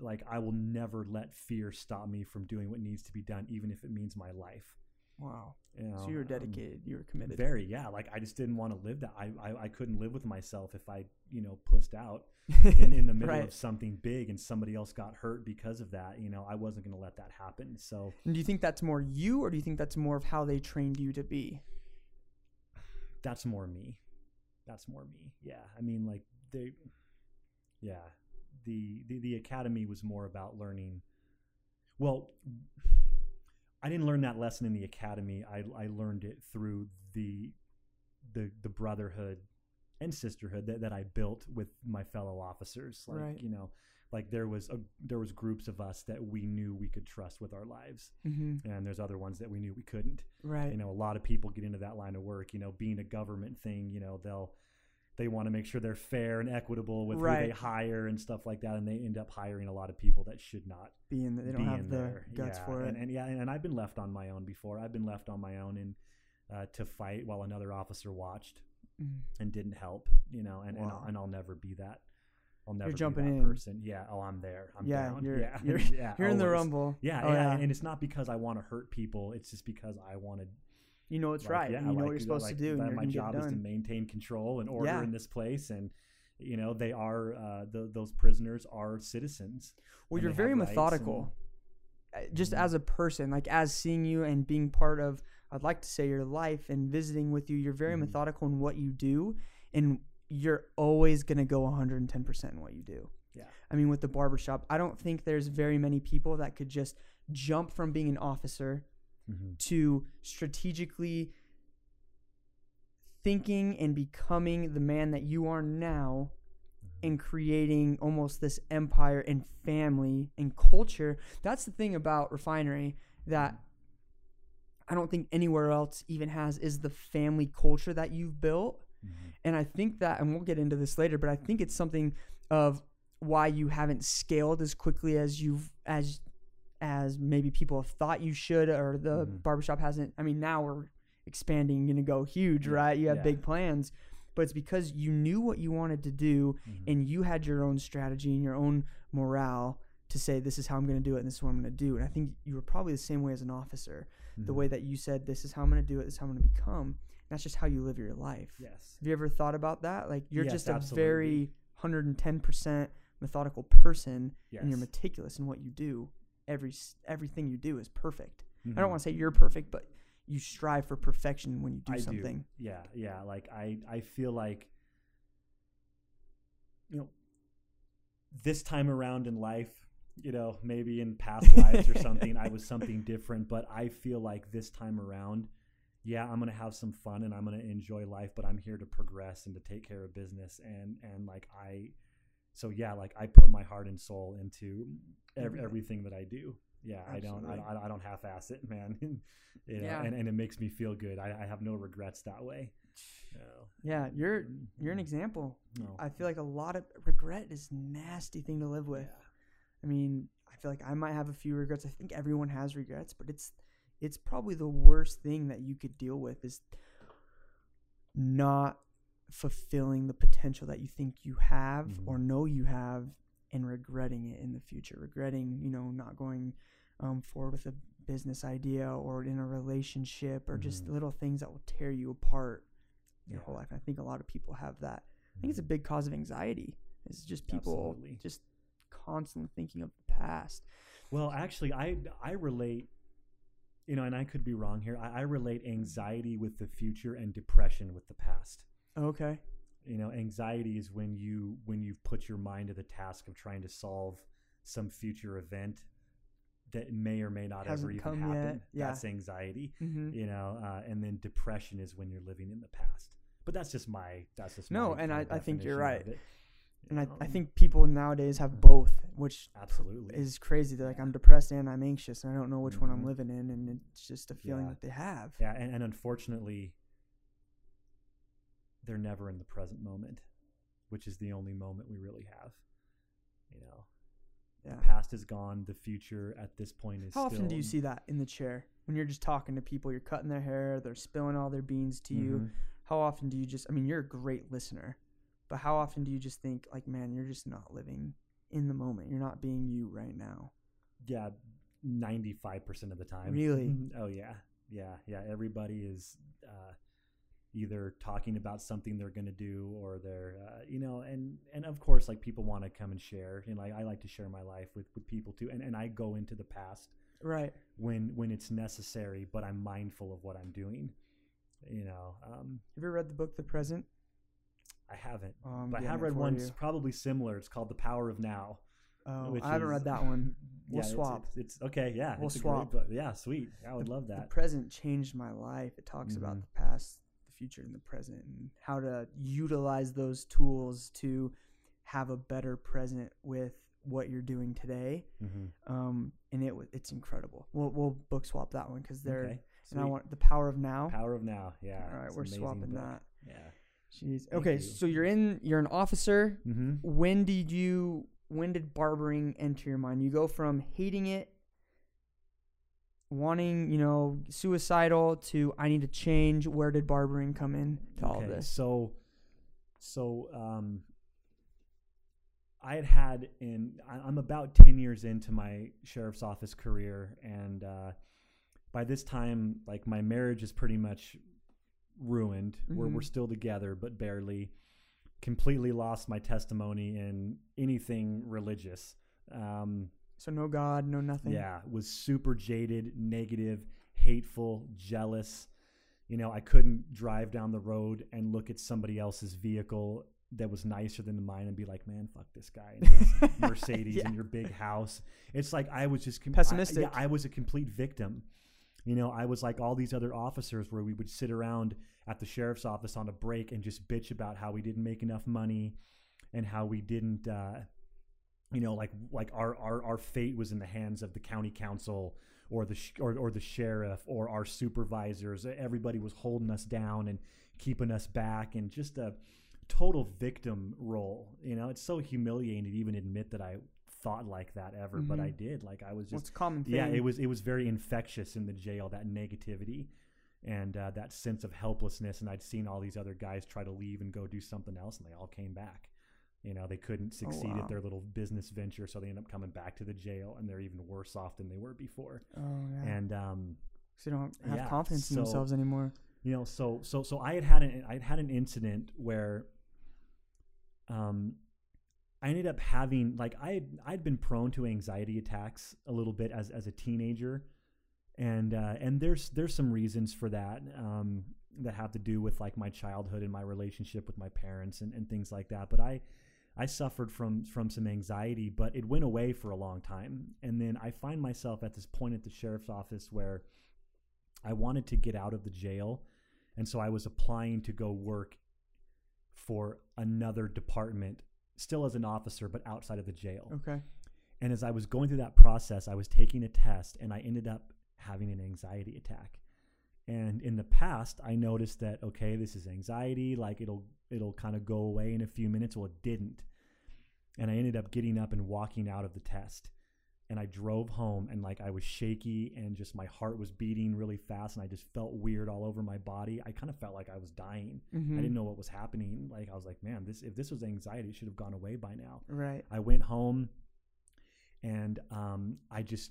like I will never let fear stop me from doing what needs to be done, even if it means my life. Wow You know, so you were um, dedicated you were committed very, yeah. Like I just didn't want to live that. I, I, I couldn't live with myself if I, you know, pussed out in, in the middle right of something big and somebody else got hurt because of that. You know, I wasn't going to let that happen. So And do you think that's more you, or do you think that's more of how they trained you to be? that's more me. That's more me. Yeah. I mean, like they, yeah. The, the the academy was more about learning. Well, I didn't learn that lesson in the academy. I I learned it through the the the brotherhood and sisterhood that, that I built with my fellow officers. Like Right. you know, like there was a there was groups of us that we knew we could trust with our lives, Mm-hmm. and there's other ones that we knew we couldn't Right. you know a lot of people get into that line of work you know being a government thing you know they'll they want to make sure they're fair and equitable with who they hire and stuff like that and they end up hiring a lot of people that should not Being that they don't be have in the there guts yeah. for and, it. and yeah and i've been left on my own before i've been left on my own and uh, to fight while another officer watched Mm. and didn't help, you know, and and, I'll, and I'll never be that. I'll never jumping be that in. person. Yeah. Oh, I'm there. I'm yeah, down. you're yeah. you're, yeah. you're in the rumble. Yeah, Oh, yeah, yeah. and it's not because I want to hurt people. It's just because I want to. You know it's like, right. Yeah, you know like, what you're supposed like, to do. and my job is to maintain control and order Yeah. in this place, and you know they are uh, th- those prisoners are citizens. Well, you're very methodical. Uh, Just Mhm. as a person, like as seeing you and being part of, I'd like to say your life and visiting with you, you're very Mhm. methodical in what you do, and you're always gonna go 110 percent in what you do. Yeah. I mean, with the barbershop, I don't think there's very many people that could just jump from being an officer Mm-hmm. to strategically thinking and becoming the man that you are now and creating almost this empire and family and culture. That's the thing about refinery that I don't think anywhere else even has is the family culture that you've built. Mm-hmm. And I think that, and we'll get into this later, but I think it's something of why you haven't scaled as quickly as you've as as maybe people have thought you should, or the Mhm. barbershop hasn't. I mean, now we're expanding, going to go huge, right? You have yeah. big plans, but it's because you knew what you wanted to do, Mm-hmm. and you had your own strategy and your own morale to say, "This is how I'm going to do it, and this is what I'm going to do." And I think you were probably the same way as an officer, the Mm-hmm. way that you said, "This is how I'm going to do it. This is how I'm going to become." That's just how you live your life. Yes. Have you ever thought about that? Like you're Yes, just a absolutely. very 110% methodical person Yes. and you're meticulous in what you do. Every everything you do is perfect. I Mhm. don't want to say you're perfect, but you strive for perfection when you do I something. Do. Yeah, yeah. Like I, I feel like, you know, this time around in life, you know, maybe in past lives or something, I was something different. But I feel like this time around, yeah, I'm gonna have some fun and I'm gonna enjoy life. But I'm here to progress and to take care of business and and like I, so yeah, like I put my heart and soul into ev- Everything. that I do. Yeah, I don't, I, Absolutely. I don't half-ass it, man. you know, Yeah. and, and it makes me feel good. I, I have no regrets that way. No. Yeah, you're you're an Mhm. example. No. I feel like a lot of regret is nasty thing to live with. Yeah. I mean, I feel like I might have a few regrets. I think everyone has regrets, but it's it's probably the worst thing that you could deal with is not fulfilling the potential that you think you have Mhm. or know you have and regretting it in the future. Regretting, you know, not going um, forward with a business idea or in a relationship or just Mhm. little things that will tear you apart your Yeah. whole life. And I think a lot of people have that. I think it's a Mhm. big cause of anxiety. It's just people Absolutely. just constantly thinking of the past. Well, actually, I I relate, you know, and I could be wrong here. I, I relate anxiety with the future and depression with the past. Okay. You know, anxiety is when you when you've put your mind to the task of trying to solve some future event that may or may not Hasn't ever even come happen. yet. Yeah. That's anxiety. Mm-hmm. You know, uh, and then depression is when you're living in the past. But that's just my that's just No, and I- I think you're right. And I, I think people nowadays have both, which absolutely is crazy. They're like, I'm depressed and I'm anxious, and I don't know which one I'm Mhm. living in, and it's just a feeling Yeah. that they have. Yeah, and, and unfortunately, they're never in the present moment, which is the only moment we really have. You know, Yeah. the past is gone. The future at this point is. How often do you see that in the chair when you're just talking to people? You're cutting their hair, they're spilling all their beans to you. Mhm. How often do you just? I mean, you're a great listener, but how often do you just think like, man, you're just not living in the moment. You're not being you right now. Yeah, ninety-five percent of the time. Really? Oh yeah, yeah, yeah. Everybody is uh, either talking about something they're going to do, or they're, uh, you know, and and of course, like people want to come and share. You know, like I like to share my life with with people too, and and I go into the past Right. when when it's necessary, but I'm mindful of what I'm doing. You know, um, Have you read the book The Present? I haven't, I'm but I have read one you. probably similar. It's called The Power of Now. Oh, I haven't is- read that one. We'll yeah, swap. It's, it's, okay. Yeah, We'll it's swap. great. Yeah, sweet. I would love that. The present changed my life. It talks about Mhm. the past, the future, and the present, and how to utilize those tools to have a better present with what you're doing today. hmm Um, and it it's incredible. We'll we'll book swap that one because they're Okay. and I want the power of now. Power of Now. Yeah. All right, we're swapping book. that. Yeah. Jeez. Thank Okay, you. so you're in. You're an officer. Mm-hmm. When did you? When did barbering enter your mind? You go from hating it wanting, you know, suicidal to I need to change. Where did barbering come in to all of this? So, so um, I had had in I'm about ten years into my sheriff's office career, and uh, by this time, like my marriage is pretty much ruined. We're we're Mhm. still together, but barely. Completely lost my testimony in anything religious. Um, So no God, no nothing. yeah, was super jaded, negative, hateful, jealous. You know, I couldn't drive down the road and look at somebody else's vehicle that was nicer than mine and be like, "Man, fuck this guy and his Mercedes Yeah. and your big house." It's like I was just com- I- Pessimistic. yeah, I was a complete victim. You know, I was like all these other officers where we would sit around at the sheriff's office on a break and just bitch about how we didn't make enough money and how we didn't uh, you know like like our, our our fate was in the hands of the county council or the sh- or, or the sheriff or our supervisors. Everybody was holding us down and keeping us back and just a total victim role. You know it's so humiliating to even admit that i thought like that ever but Mhm. i did. Like i was just common thing. yeah it was it was very infectious in the jail that negativity and uh, that sense of helplessness. And i'd seen all these other guys try to leave and go do something else and they all came back you know they couldn't succeed wow. at their little business venture so they end up coming back to the jail and they're even worse off than they were before Oh yeah. and um, 'Cause they don't have yeah, confidence in themselves anymore. you know so so so i had had an i had had an incident where um i ended up having like i had i'd been prone to anxiety attacks a little bit as as a teenager and uh and there's there's some reasons for that um that have to do with like my childhood and my relationship with my parents and, and things like that but i i suffered from from some anxiety but it went away for a long time and then i find myself at this point at the sheriff's office where i wanted to get out of the jail and so I was applying to go work for another department, still as an officer, but outside of the jail. Okay. And as I was going through that process, I was taking a test and I ended up having an anxiety attack. And in the past, I noticed that okay, this is anxiety, like it'll it'll kind of go away in a few minutes. Well, it didn't. And I ended up getting up and walking out of the test. And I drove home and like I was shaky and just my heart was beating really fast and I just felt weird all over my body. I kind of felt like I was dying. Mm-hmm. I didn't know what was happening. Like I was like, man, this if this was anxiety, it should have gone away by now. Right. I went home and um, I just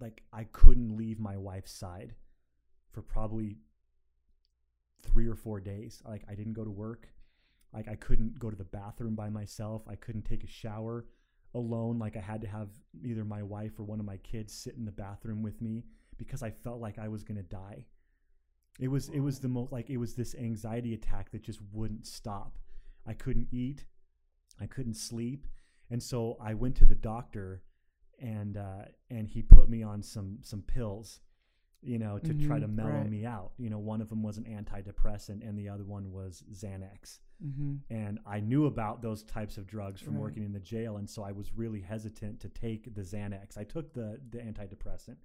like I couldn't leave my wife's side for probably three or four days. Like I didn't go to work. Like I couldn't go to the bathroom by myself. I couldn't take a shower alone. Like I had to have either my wife or one of my kids sit in the bathroom with me because I felt like I was gonna die. It was it was the most like it was this anxiety attack that just wouldn't stop. I couldn't eat, I couldn't sleep, and so I went to the doctor, and uh, and he put me on some some pills, you know, to try Mhm, to mellow right. me out. You know, one of them was an antidepressant, and the other one was Xanax. Mm-hmm. And I knew about those types of drugs from Right. working in the jail, and so I was really hesitant to take the Xanax. I took the the antidepressant,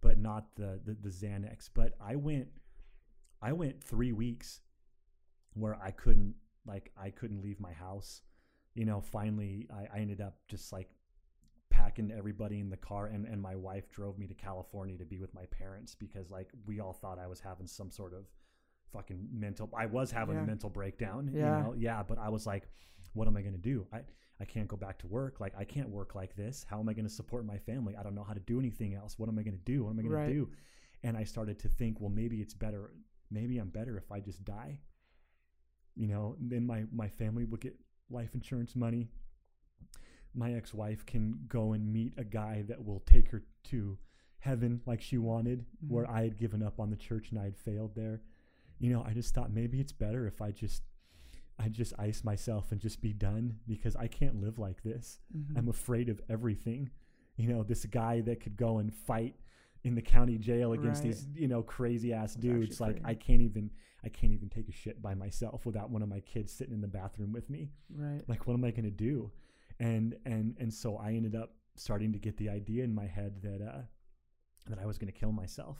but not the the, the Xanax. But I went, I went three weeks where I couldn't like I couldn't leave my house. You know, finally I, I ended up just like packing everybody in the car and, and my wife drove me to California to be with my parents because like we all thought I was having some sort of fucking mental I was having Yeah. a mental breakdown. Yeah. You know? Yeah, but I was like, what am I gonna do? I, I can't go back to work. Like I can't work like this. How am I gonna support my family? I don't know how to do anything else. What am I gonna do? What am I gonna Right. do? And I started to think, well maybe it's better maybe I'm better if I just die. You know, then my, my family will get life insurance money. My ex wife can go and meet a guy that will take her to heaven like she wanted, where Mhm. I had given up on the church and I had failed there. You know, I just thought maybe it's better if I just I just ice myself and just be done because I can't live like this. Mm-hmm. I'm afraid of everything. You know, this guy that could go and fight in the county jail against Right. these, you know, crazy ass That's dudes. Like I can't even I can't even take a shit by myself without one of my kids sitting in the bathroom with me. right. Like what am I going to do? And and and so I ended up starting to get the idea in my head that uh that I was going to kill myself.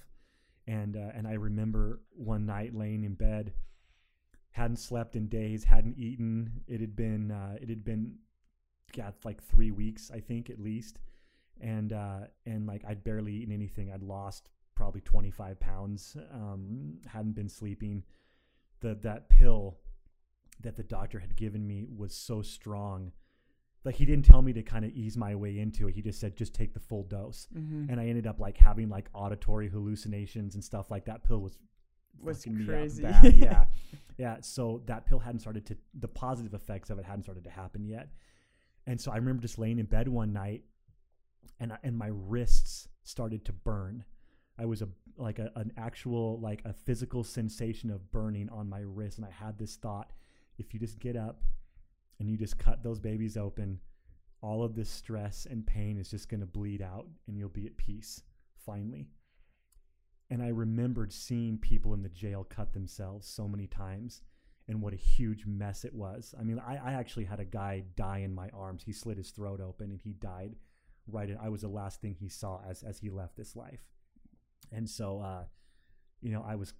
And uh, and I remember one night laying in bed hadn't slept in days, hadn't eaten. It had been uh, it had been yeah, like 3 weeks I think at least. And uh and like I'd barely eaten anything. I'd lost probably 25 pounds. Um, hadn't been sleeping. The that pill that the doctor had given me was so strong. Like he didn't tell me to kind of ease my way into it. He just said just take the full dose. Mhm. And I ended up like having like auditory hallucinations and stuff like that. Pill was Was fucking me up crazy. yeah, yeah. So that pill hadn't started to the positive effects of it hadn't started to happen yet. And so I remember just laying in bed one night, and I- and my wrists started to burn. I was a like a, an actual like a physical sensation of burning on my wrist, and I had this thought: if you just get up and you just cut those babies open, all of this stress and pain is just going to bleed out, and you'll be at peace finally. And I remembered seeing people in the jail cut themselves so many times and what a huge mess it was. I mean, I, I actually had a guy die in my arms. He slit his throat open and he died right. In, I was the last thing he saw as, as he left this life. And so, uh, you know, I was,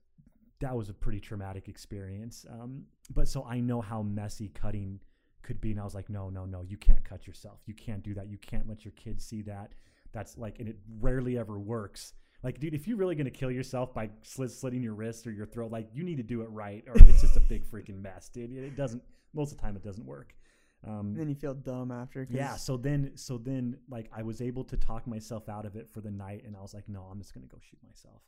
that was a pretty traumatic experience. Um, but so I know how messy cutting could be. And I was like, no, no, no, you can't cut yourself. You can't do that. You can't let your kids see that. That's like, and it rarely ever works. Like, dude, if you're really gonna kill yourself by slit, slitting your wrist or your throat, like, you need to do it right, or it's just a big freaking mess, dude. It doesn't. Most of the time, it doesn't work. Um, And then you feel dumb after. yeah. So then, so then, like, I was able to talk myself out of it for the night, and I was like, no, I'm just gonna go shoot myself.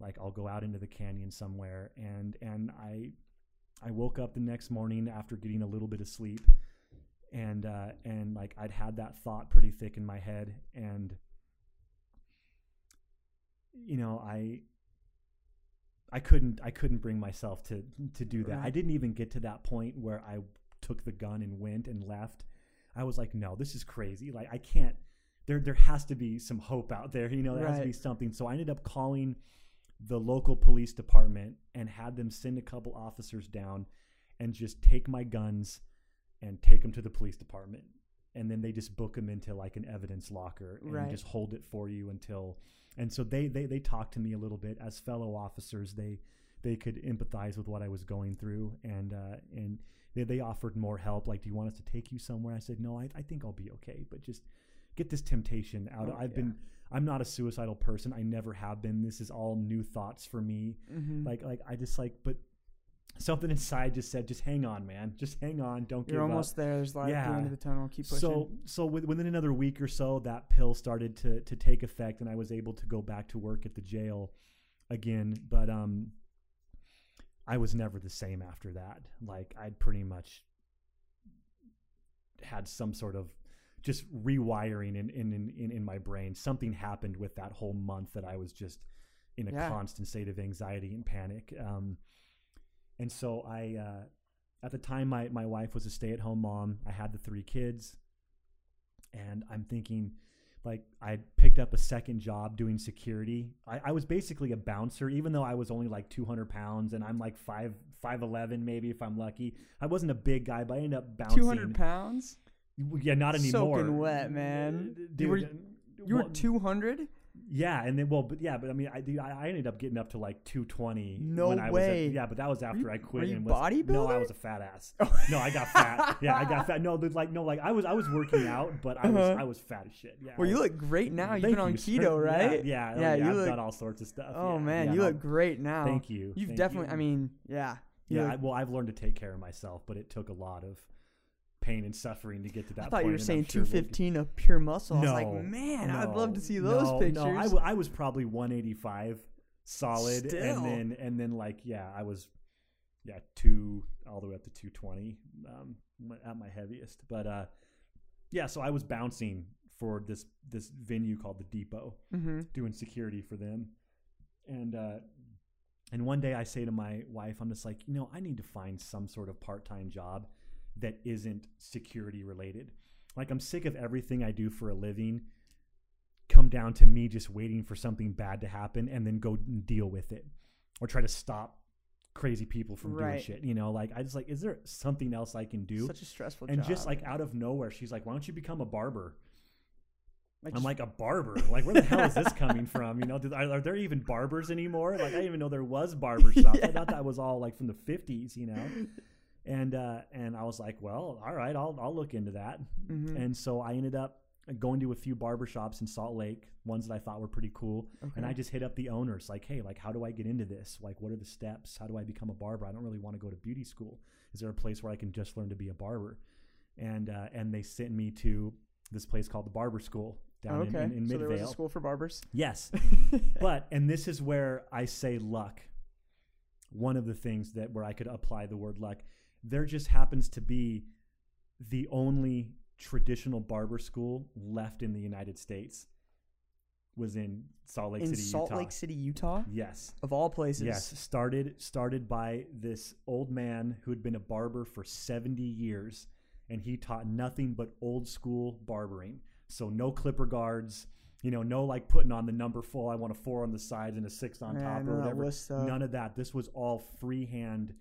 Like, I'll go out into the canyon somewhere, and and I, I woke up the next morning after getting a little bit of sleep, and uh, and like I'd had that thought pretty thick in my head, and you know, I. I couldn't. I couldn't bring myself to to do that. I didn't even get to that point where I took the gun and went and left. I was like, no, this is crazy. Like I can't. There there has to be some hope out there. You know, there has to be something. So I ended up calling the local police department and had them send a couple officers down and just take my guns and take them to the police department. And then they just book them into like an evidence locker and Right. just hold it for you until. And so they they they talked to me a little bit as fellow officers. They they could empathize with what I was going through and uh, and they, they offered more help. Like, do you want us to take you somewhere? I said, no, I, I think I'll be okay, but just get this temptation out. Oh, I've yeah. been, I'm not a suicidal person. I never have been. This is all new thoughts for me. Mhm. Like, like I just like, but something inside just said, just hang on, man. Just hang on. Don't get it. You're almost up. there. There's light at the end Yeah. of the tunnel. Keep pushing. So, so with, within another week or so, that pill started to to take effect, and I was able to go back to work at the jail again. But um, I was never the same after that. Like I'd pretty much had some sort of just rewiring in in in, in, my brain. Something happened with that whole month that I was just in a Yeah. constant state of anxiety and panic. Um, and so I, uh, at the time, my my wife was a stay at home mom. I had the three kids, and I'm thinking. Like I picked up a second job doing security. I, I was basically a bouncer, even though I was only like 200 pounds and I'm like five five eleven maybe if I'm lucky. I wasn't a big guy, but I ended up bouncing. 200 pounds. Yeah, not anymore. Soaking wet, man. Dude, You were- You were 200? Yeah, and then well, but yeah, but I mean, I dude, I, ended up getting up to like 220. No when I way. Was at, yeah, but that was after you- I were quit. you and was, No, I was a fat ass. No, I got fat. yeah, I got fat. No, like no, like I was I was working out, but I was Uh-huh. I was fat as shit. Yeah. Well, you look great now. You've been on you, sir. keto, Yeah, right? Yeah, oh, Yeah, yeah, you I've look- done all sorts of stuff. Oh yeah, man, you look great now. Thank you. You've thank definitely. you. I mean, yeah. yeah. I, well, I've learned to take care of myself, but it took a lot of pain and suffering to get to that I thought point. you were saying sure we'll 215 of pure muscle. I was No, like, man, I'd love to see those no, pictures. No, I, w- I was probably 185 solid, Still. and then and then like yeah, I was yeah two all the way up to 220 um, at my heaviest. But uh, yeah, so I was bouncing for this this venue called the Depot, mm-hmm. doing security for them, and uh, and one day I say to my wife, I'm just like, you know, I need to find some sort of part time job that isn't security related. Like I'm sick of everything I do for a living come down to me just waiting for something bad to happen and then go and deal with it or try to stop crazy people from doing shit. You know, like I just like, is there something else I can do? Such a stressful and job. just like out of nowhere, she's like, "Why don't you become a barber?" Like, I'm like a barber. Like, where the hell is this coming from? You know, did, are, are there even barbers anymore? Like, I didn't even know there was barber shops. I thought that was all like from the 50s. You know, and uh, and I was like, well, all right, I'll I'll look into that. Mhm. And so I ended up going to a few barbershops in Salt Lake, ones that I thought were pretty cool. Okay. And I just hit up the owners like, hey, like, how do I get into this? Like, what are the steps? How do I become a barber? I don't really want to go to beauty school. Is there a place where I can just learn to be a barber? And uh, and they sent me to this place called the Barber School down in, okay. in, in so there was a school for barbers. Yes, but and this is where I say luck. One of the things that where I could apply the word luck, there just happens to be the only traditional barber school left in the United States was in Salt Lake in City, Salt Utah. Lake City, Utah, Yes. of all places. Yes, started started by this old man who'd been a barber for 70 years and he taught nothing but old school barbering. So no clipper guards, you know, no like putting on the number full, I want a 4 on the sides and a 6 on Yeah, top or whatever. Uh, None of that. This was all freehand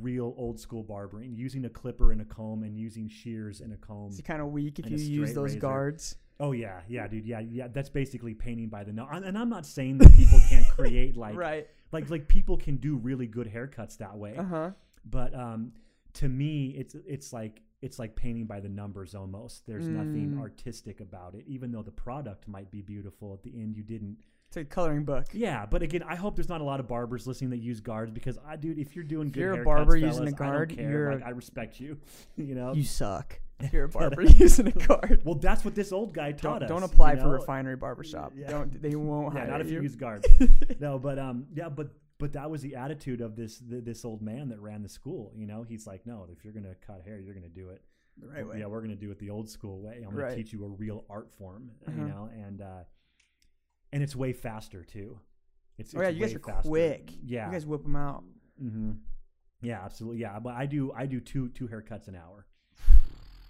real old school barbering, using a clipper and a comb and using shears and a comb. It's kind of weak if you use those razor. guards. Oh yeah, yeah, dude, yeah, yeah. That's basically painting by the nose. And I'm not saying that people can't create like right. like like people can do really good haircuts that way Uh huh. but um to me it's it's like it's like painting by the numbers almost there's nothing Mm. artistic about it even though the product might be beautiful at the end you didn't It's a coloring book. yeah but again i hope there's not a lot of barbers listening that use guards because i dude if you're doing If good you're a barber using a fellas, I guard, you're- like, i respect you you know You suck. If you're a barber using a guard. well that's what this old guy taught Don't, us don't apply you for refinery barbershop. Yeah. Don't they won't yeah hire not if you you. use guards no but um yeah but but that was the attitude of this th- this old man that ran the school you know he's like no if you're gonna cut hair you're gonna do it the right way. yeah we're gonna do it the old school way i'm gonna Right. teach you a real art form Uh-huh. you know and uh and it's way faster too it's, Oh yeah, it's you guys are faster. quick. yeah You guys whip them out. hmm yeah absolutely yeah but i do i do two two haircuts an hour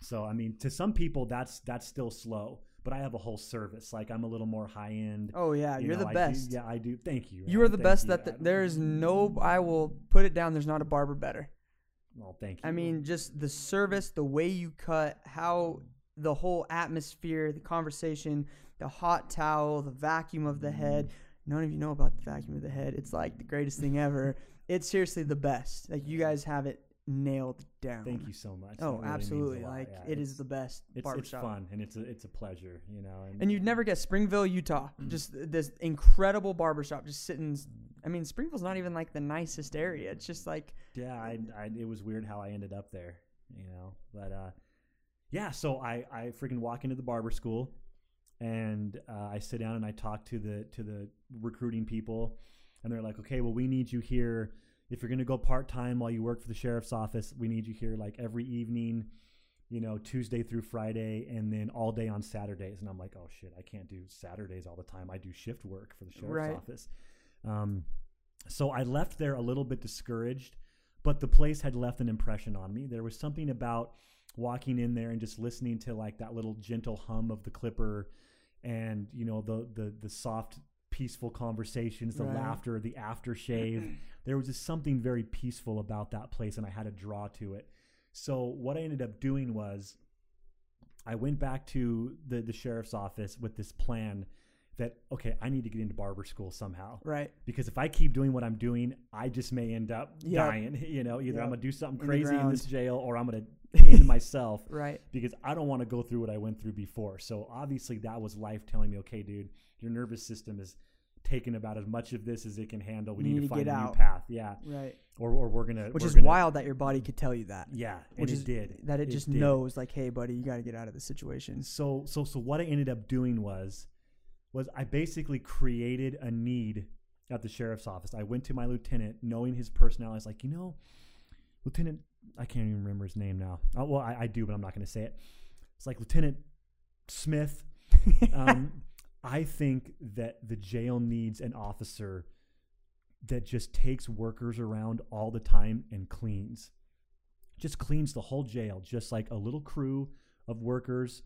so i mean to some people that's that's still slow but i have a whole service like i'm a little more high end Oh yeah, you you're know, the I do- best. yeah i do thank you You are the Thank best you. that the, there is no I will put it down there's not a barber better. well thank you I mean just the service, the way you cut, how the whole atmosphere, the conversation, the hot towel, the vacuum of the head. None of you know about the vacuum of the head. It's like the greatest thing ever. It's seriously the best. Like you guys have it nailed down. thank you so much Oh, really absolutely. Like Yeah, it is the best it's, it's fun and it's a it's a pleasure you know and, And you'd never guess Springville, Utah. Mm. Just this incredible barbershop just sitting. I mean, Springville's not even like the nicest area. It's just like, yeah I, I it was weird how i ended up there you know but uh yeah so i i freaking walk into the barber school and uh, i sit down and i talk to the to the recruiting people and they're like okay well we need you here. If you're going to go part-time while you work for the sheriff's office we need you here like every evening you know tuesday through friday and then all day on saturdays. And i'm like oh shit i can't do saturdays all the time. I do shift work for the sheriff's Right. office. Um, so i left there a little bit discouraged but the place had left an impression on me. There was something about walking in there and just listening to like that little gentle hum of the clipper and you know the the the soft peaceful conversations the Right. laughter the aftershave there was just something very peaceful about that place and i had a draw to it so what i ended up doing was i went back to the the sheriff's office with this plan that okay i need to get into barber school somehow right. because if I keep doing what I'm doing, I just may end up Yep. dying. You know, either Yep. I'm gonna do something crazy in this jail, or I'm gonna end myself Right. because I don't want to go through what I went through before. So obviously, that was life telling me, okay, dude, your nervous system is taking about as much of this as it can handle. We need, need to find a new path, yeah, Right. or, or we're gonna, Which we're is gonna- wild that your body could tell you that. yeah, and Which it is did that it, just did. knows like, hey, buddy, you got to get out of this situation. So so so what I ended up doing was was I basically created a need at the sheriff's office. I went to my lieutenant, knowing his personality. I was like, you know, Lieutenant, I can't even remember his name now. Uh, well, I, I do, but I'm not going to say it. It's like Lieutenant Smith. Um, I think that the jail needs an officer that just takes workers around all the time and cleans. Just cleans the whole jail, just like a little crew of workers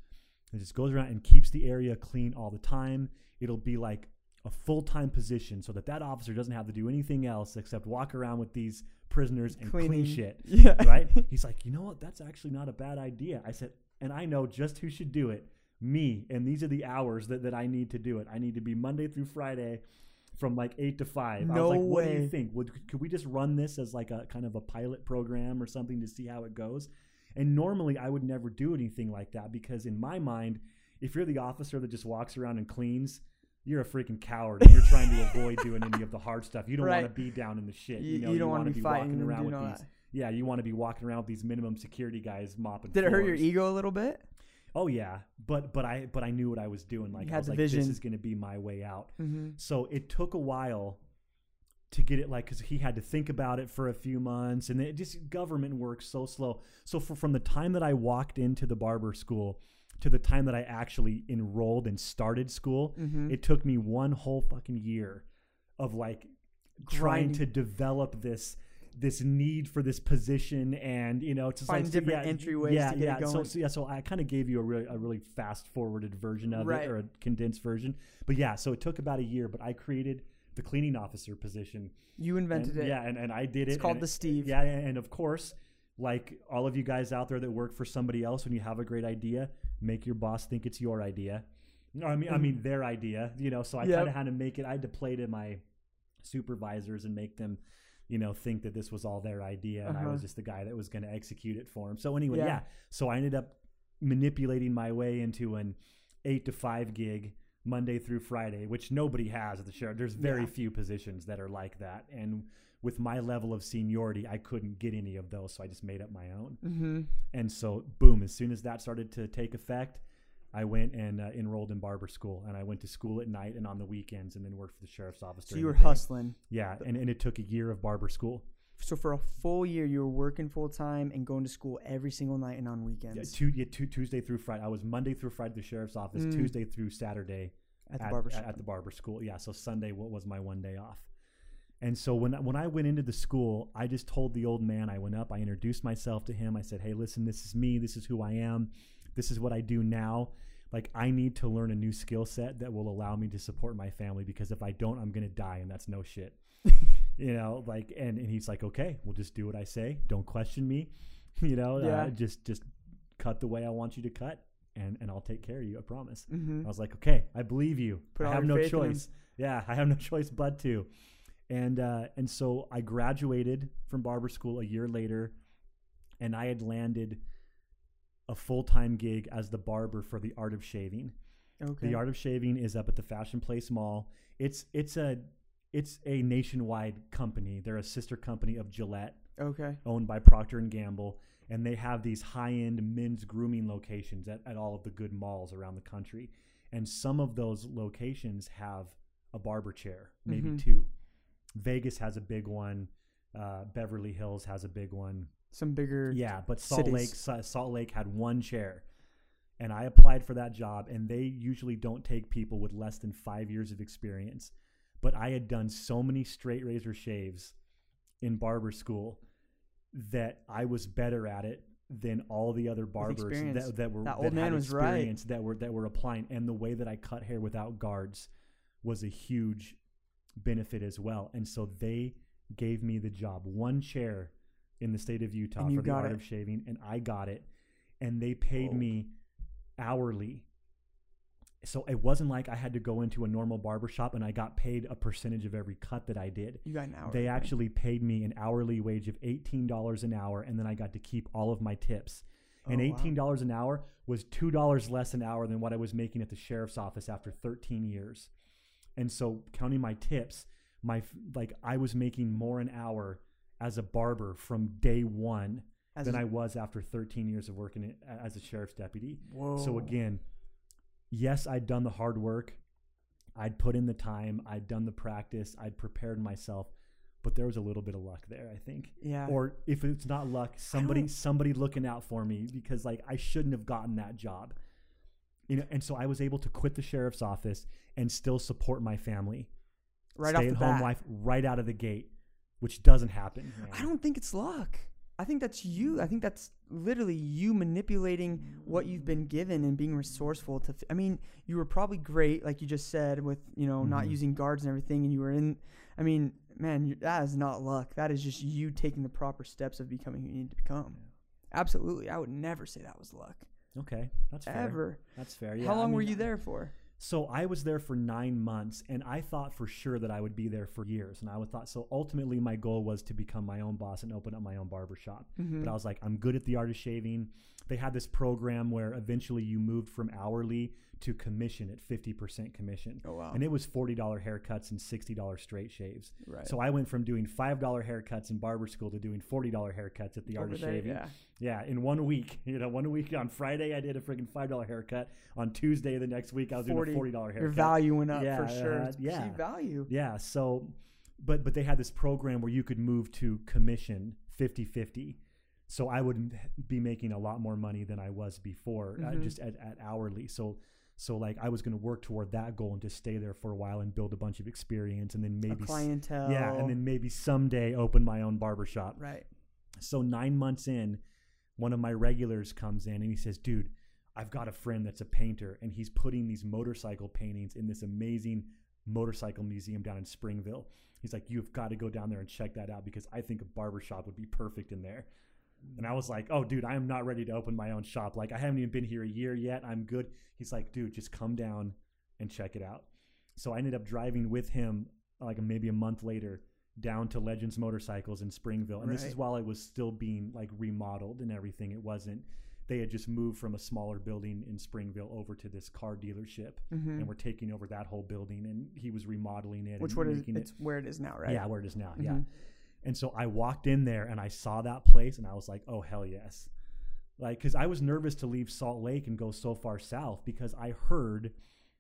and just goes around and keeps the area clean all the time. It'll be like a full-time position so that that officer doesn't have to do anything else except walk around with these prisoners and clean shit Yeah. right? He's like, you know what? That's actually not a bad idea. I said, and I know just who should do it. Me. And these are the hours that, that I need to do it. I need to be Monday through Friday from like eight to five. I No was like, what do you think? Would could we just run this as like a kind of a pilot program or something to see how it goes? And normally I would never do anything like that because in my mind, if you're the officer that just walks around and cleans, you're a freaking coward and you're trying to avoid doing any of the hard stuff. You don't want to be down in the shit. You, You, know, you don't want to be fighting walking around with these. that. Yeah, you want to be walking around with these minimum security guys mopping. Did it hurt your ego a little bit? Oh yeah, but but I but I knew what I was doing. Like had I was like, vision. this is going to be my way out. Mm-hmm. So it took a while to get it like because he had to think about it for a few months, and it just government works so slow. So for, from the time that I walked into the barber school to the time that I actually enrolled and started school, Mm-hmm. it took me one whole fucking year of like trying to develop this this need for this position and you know to Find like, different yeah, entryways yeah, to get it yeah. So, going. so yeah so i kind of gave you a really, a really fast forwarded version of Right. it or a condensed version but yeah so it took about a year but i created the cleaning officer position You and, invented it. yeah and, and i did it It's called and the Steve. yeah and and of course like all of you guys out there that work for somebody else when you have a great idea make your boss think it's your idea no i mean i mean their idea you know so i Mm-hmm. Yep. kind of had to make it i had to play to my supervisors and make them you know think that this was all their idea and i Uh-huh. was just the guy that was going to execute it for them so anyway Yeah. yeah so i ended up manipulating my way into an eight to five gig monday through friday which nobody has at the sheriff there's very Yeah. few positions that are like that and with my level of seniority i couldn't get any of those so i just made up my own Mm-hmm. and so, boom, as soon as that started to take effect, I went and uh, enrolled in barber school. And I went to school at night and on the weekends and then worked for the sheriff's office. So you were hustling. Yeah. And, and it took a year of barber school. So for a full year, you were working full time and going to school every single night and on Yeah, weekends two, yeah, two, Tuesday through Friday. I was Monday through Friday at the sheriff's office, Mm. Tuesday through Saturday at the at, barber at- at the barber school. Yeah, so Sunday wa- was my one day off. And so when when I went into the school, I just told the old man. I went up, I introduced myself to him. I said, "Hey, listen, this is me. This is who I am. This is what I do now. Like I need to learn a new skill set that will allow me to support my family because if I don't, I'm going to die and that's no shit." you know, like and and he's like, "Okay, we'll just do what I say. Don't question me." You know, Yeah. uh, just just cut the way I want you to cut and and I'll take care of you, I promise. mm-hmm. I was like, okay, I believe you. Put I have no faith in him. choice. Yeah, I have no choice but to. And uh, and so I graduated from barber school a year later, and I had landed a full time gig as the barber for the Art of Shaving. Okay. The Art of Shaving is up at the Fashion Place Mall. It's it's a it's a nationwide company. They're a sister company of Gillette okay. owned by Procter and Gamble, and they have these high-end men's grooming locations at, at all of the good malls around the country. And some of those locations have a barber chair, maybe Mhm. two. Vegas has a big one. Uh, Beverly Hills has a big one. Some bigger. Yeah, but Salt cities. Lake Salt Lake had one chair, and I applied for that job. And they usually don't take people with less than five years of experience. But I had done so many straight razor shaves in barber school that I was better at it than all the other barbers that, that were That that man had was right. experience that were that were applying. And the way that I cut hair without guards was a huge benefit as well. And so they gave me the job. One chair in the state of Utah for the art it. of shaving, and I got it. And they paid Whoa. me hourly. So it wasn't like I had to go into a normal barber shop and I got paid a percentage of every cut that I did. You got an hour. They actually paid me an hourly wage of $18 an hour, and then I got to keep all of my tips. Oh, and Oh, wow. $18 an hour was $2 less an hour than what I was making at the sheriff's office after 13 years. And so, counting my tips, my like I was making more an hour as a barber from day one As than a- I was after 13 years of working as a sheriff's deputy. Whoa. So again, yes, I'd done the hard work. I'd put in the time. I'd done the practice. I'd prepared myself, but there was a little bit of luck there, I think. Yeah. Or if it's not luck, somebody somebody looking out for me because like I shouldn't have gotten that job. You know, and so I was able to quit the sheriff's office and still support my family. right Stay off at home bat. life right out of the gate, which doesn't happen. man. I don't think it's luck. I think that's you. I think that's literally you manipulating what you've been given and being resourceful to. F- I mean, you were probably great, like you just said, with you know not Mhm. using guards and everything, and you were in. I mean, man, that is not luck. That is just you taking the proper steps of becoming who you need to become. Absolutely, I would never say that was luck. Okay, that's fair. Ever. That's fair. Yeah, How I long were you there for? So I was there for nine months, and I thought for sure that I would be there for years. And I would thought so. Ultimately, my goal was to become my own boss and open up my own barbershop. Mhm. But I was like, I'm good at the art of shaving. They had this program where eventually you moved from hourly to commission at 50% commission. Oh wow. And it was $40 haircuts and $60 straight shaves. right. So I went from doing $5 haircuts in barber school to doing $40 haircuts at the art Over of there, shaving. yeah. Yeah, in one week. You know, one week on Friday I did a freaking five dollar haircut. On Tuesday the next week I was 40 doing a forty dollar Your haircut. value went up Yeah, for sure. uh, yeah. value. Yeah, so but but they had this program where you could move to commission 50-50. So I would be making a lot more money than I was before, uh, Mhm. just at, at hourly. So so like I was going to work toward that goal and just stay there for a while and build a bunch of experience and then maybe s- clientele. yeah, and then maybe someday open my own barbershop. right. So nine months in, one of my regulars comes in and he says, "Dude, I've got a friend that's a painter, and he's putting these motorcycle paintings in this amazing motorcycle museum down in Springville. He's like, you've got to go down there and check that out because I think a barbershop would be perfect in there." And I was like, "Oh, dude, I am not ready to open my own shop. Like, I haven't even been here a year yet. I'm good." He's like, "Dude, just come down and check it out." So I ended up driving with him, like maybe a month later, down to Legends Motorcycles in Springville, and this is while it was still being like remodeled and everything. It wasn't. They had just moved from a smaller building in Springville over to this car dealership, Mhm. and we're taking over that whole building. And he was remodeling it, Which and what is making it's where it is now, right? yeah, where it is now. Yeah. And so I walked in there and I saw that place and I was like, oh, hell yes. Like, because I was nervous to leave Salt Lake and go so far south because I heard,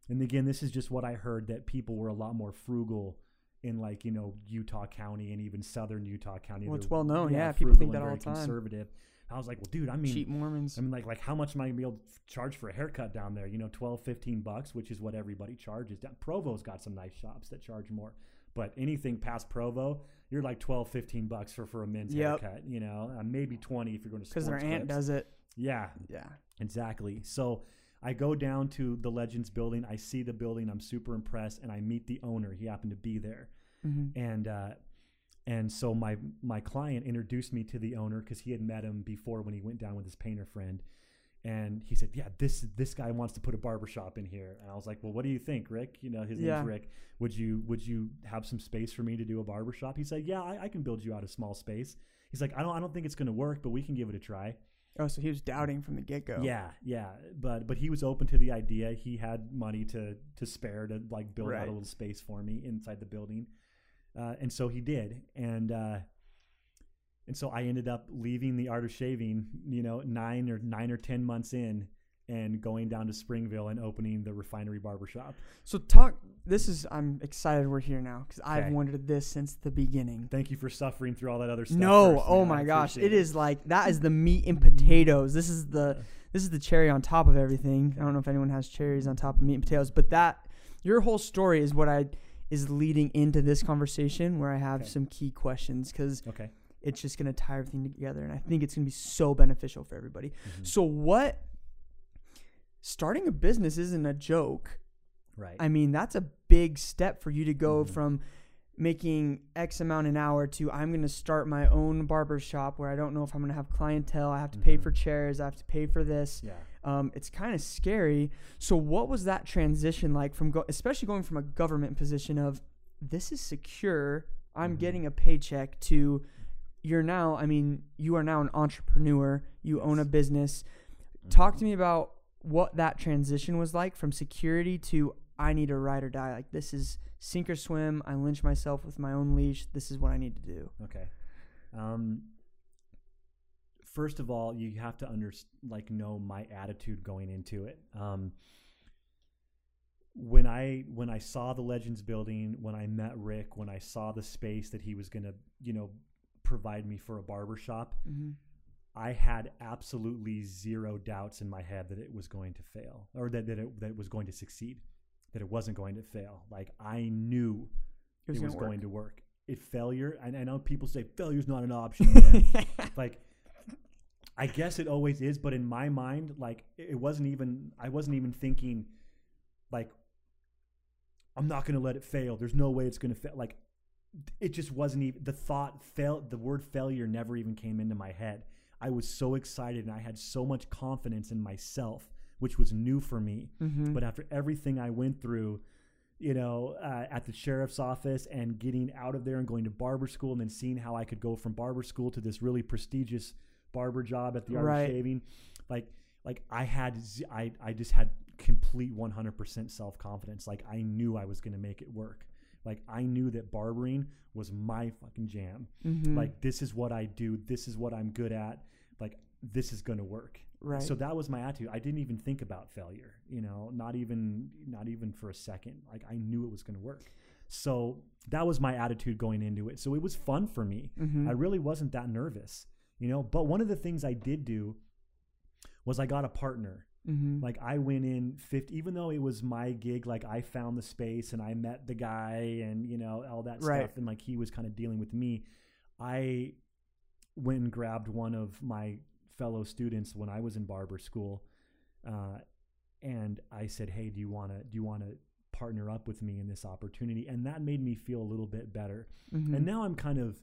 and again, this is just what I heard, that people were a lot more frugal in like, you know, Utah County and even southern Utah County. Well, it's well known, yeah, people think that all the time. Conservative. I was like, well, dude, I mean, Cheap Mormons. I mean, like, like how much am I gonna be able to charge for a haircut down there? You know, 12, 15 bucks, which is what everybody charges. Down, Provo's got some nice shops that charge more, but anything past Provo, you're like 12, 15 bucks for, for a men's Yep. haircut. You know, uh, maybe 20 if you're going to Because their aunt clips. does it. Yeah, Yeah. exactly. So I go down to the Legends building. I see the building. I'm super impressed, and I meet the owner. He happened to be there hmm and uh, and so my my client introduced me to the owner because he had met him before when he went down with his painter friend and he said yeah this this guy wants to put a barber shop in here. And i was like well what do you think rick? You know his Yeah. name's rick. Would you would you have some space for me to do a barber shop? He said yeah I, I can build you out a small space. He's like i don't i don't think it's going to work but we can give it a try. Oh, so he was doubting from the get go. yeah yeah. But but he was open to the idea. He had money to to spare to like build out a little space for me inside the building. Uh, and so he did. And uh and so I ended up leaving the art of shaving, you know, nine or nine or ten months in, and going down to Springville and opening the refinery barbershop. So talk. This is. I'm excited we're here now because I've Okay. wanted this since the beginning. Thank you for suffering through all that other stuff. No, first, oh my gosh, appreciate it is like that is the meat and potatoes. This is the this is the cherry on top of everything. I don't know if anyone has cherries on top of meat and potatoes, but that your whole story is what I is leading into this conversation where I have Okay. some key questions because Okay. It's just going to tie everything together and I think it's going to be so beneficial for everybody. Mhm. So what starting a business isn't a joke. Right. I mean, that's a big step for you to go Mhm. from making X amount an hour to I'm going to start my own barber shop where I don't know if I'm going to have clientele. I have to pay Mhm. for chairs. I have to pay for this. yeah. Um, it's kind of scary. So, what was that transition like from, go- especially going from a government position of this is secure, I'm Mhm. getting a paycheck to you're now, I mean, you are now an entrepreneur, you own a business. Talk Mhm. to me about what that transition was like from security to I need to ride or die. Like this is sink or swim. I lynch myself with my own leash. This is what I need to do. Okay. Um, first of all, you have to under like know my attitude going into it. Um, when I when I saw the Legends building, when I met Rick, when I saw the space that he was going to, you know, provide me for a barber shop, Mm-hmm. I had absolutely zero doubts in my head that it was going to fail or that, that, it, that it was going to succeed, that it wasn't going to fail. Like I knew It was, it was work. to work. It failure, and I know people say failure is not an option. like, I guess it always is, but in my mind, like it wasn't even. I wasn't even thinking, like, I'm not going to let it fail. There's no way it's going to fail. Like, it just wasn't even the thought. Fail. The word failure never even came into my head. I was so excited and I had so much confidence in myself which was new for me. Mm-hmm. But after everything I went through, you know, uh, at the sheriff's office and getting out of there and going to barber school and then seeing how I could go from barber school to this really prestigious barber job at the art Right. of shaving, like, like I had, i i just had complete 100% self confidence. Like I knew I was going to make it work. Like I knew that barbering was my fucking jam. mm-hmm. Like this is what I do. This is what I'm good at. Like this is going to work. right. So that was my attitude. I didn't even think about failure, you know, not even not even for a second. Like I knew it was going to work. So that was my attitude going into it. So it was fun for me. Mhm. I really wasn't that nervous, you know. But one of the things I did do was I got a partner. Mhm. Like I went in 50 even though it was my gig like I found the space and I met the guy and you know all that Right. stuff and like he was kind of dealing with me. I went and grabbed one of my fellow students when I was in barber school uh, and I said, "Hey, do you want to do you want to partner up with me in this opportunity?" And that made me feel a little bit better. Mhm. And now I'm kind of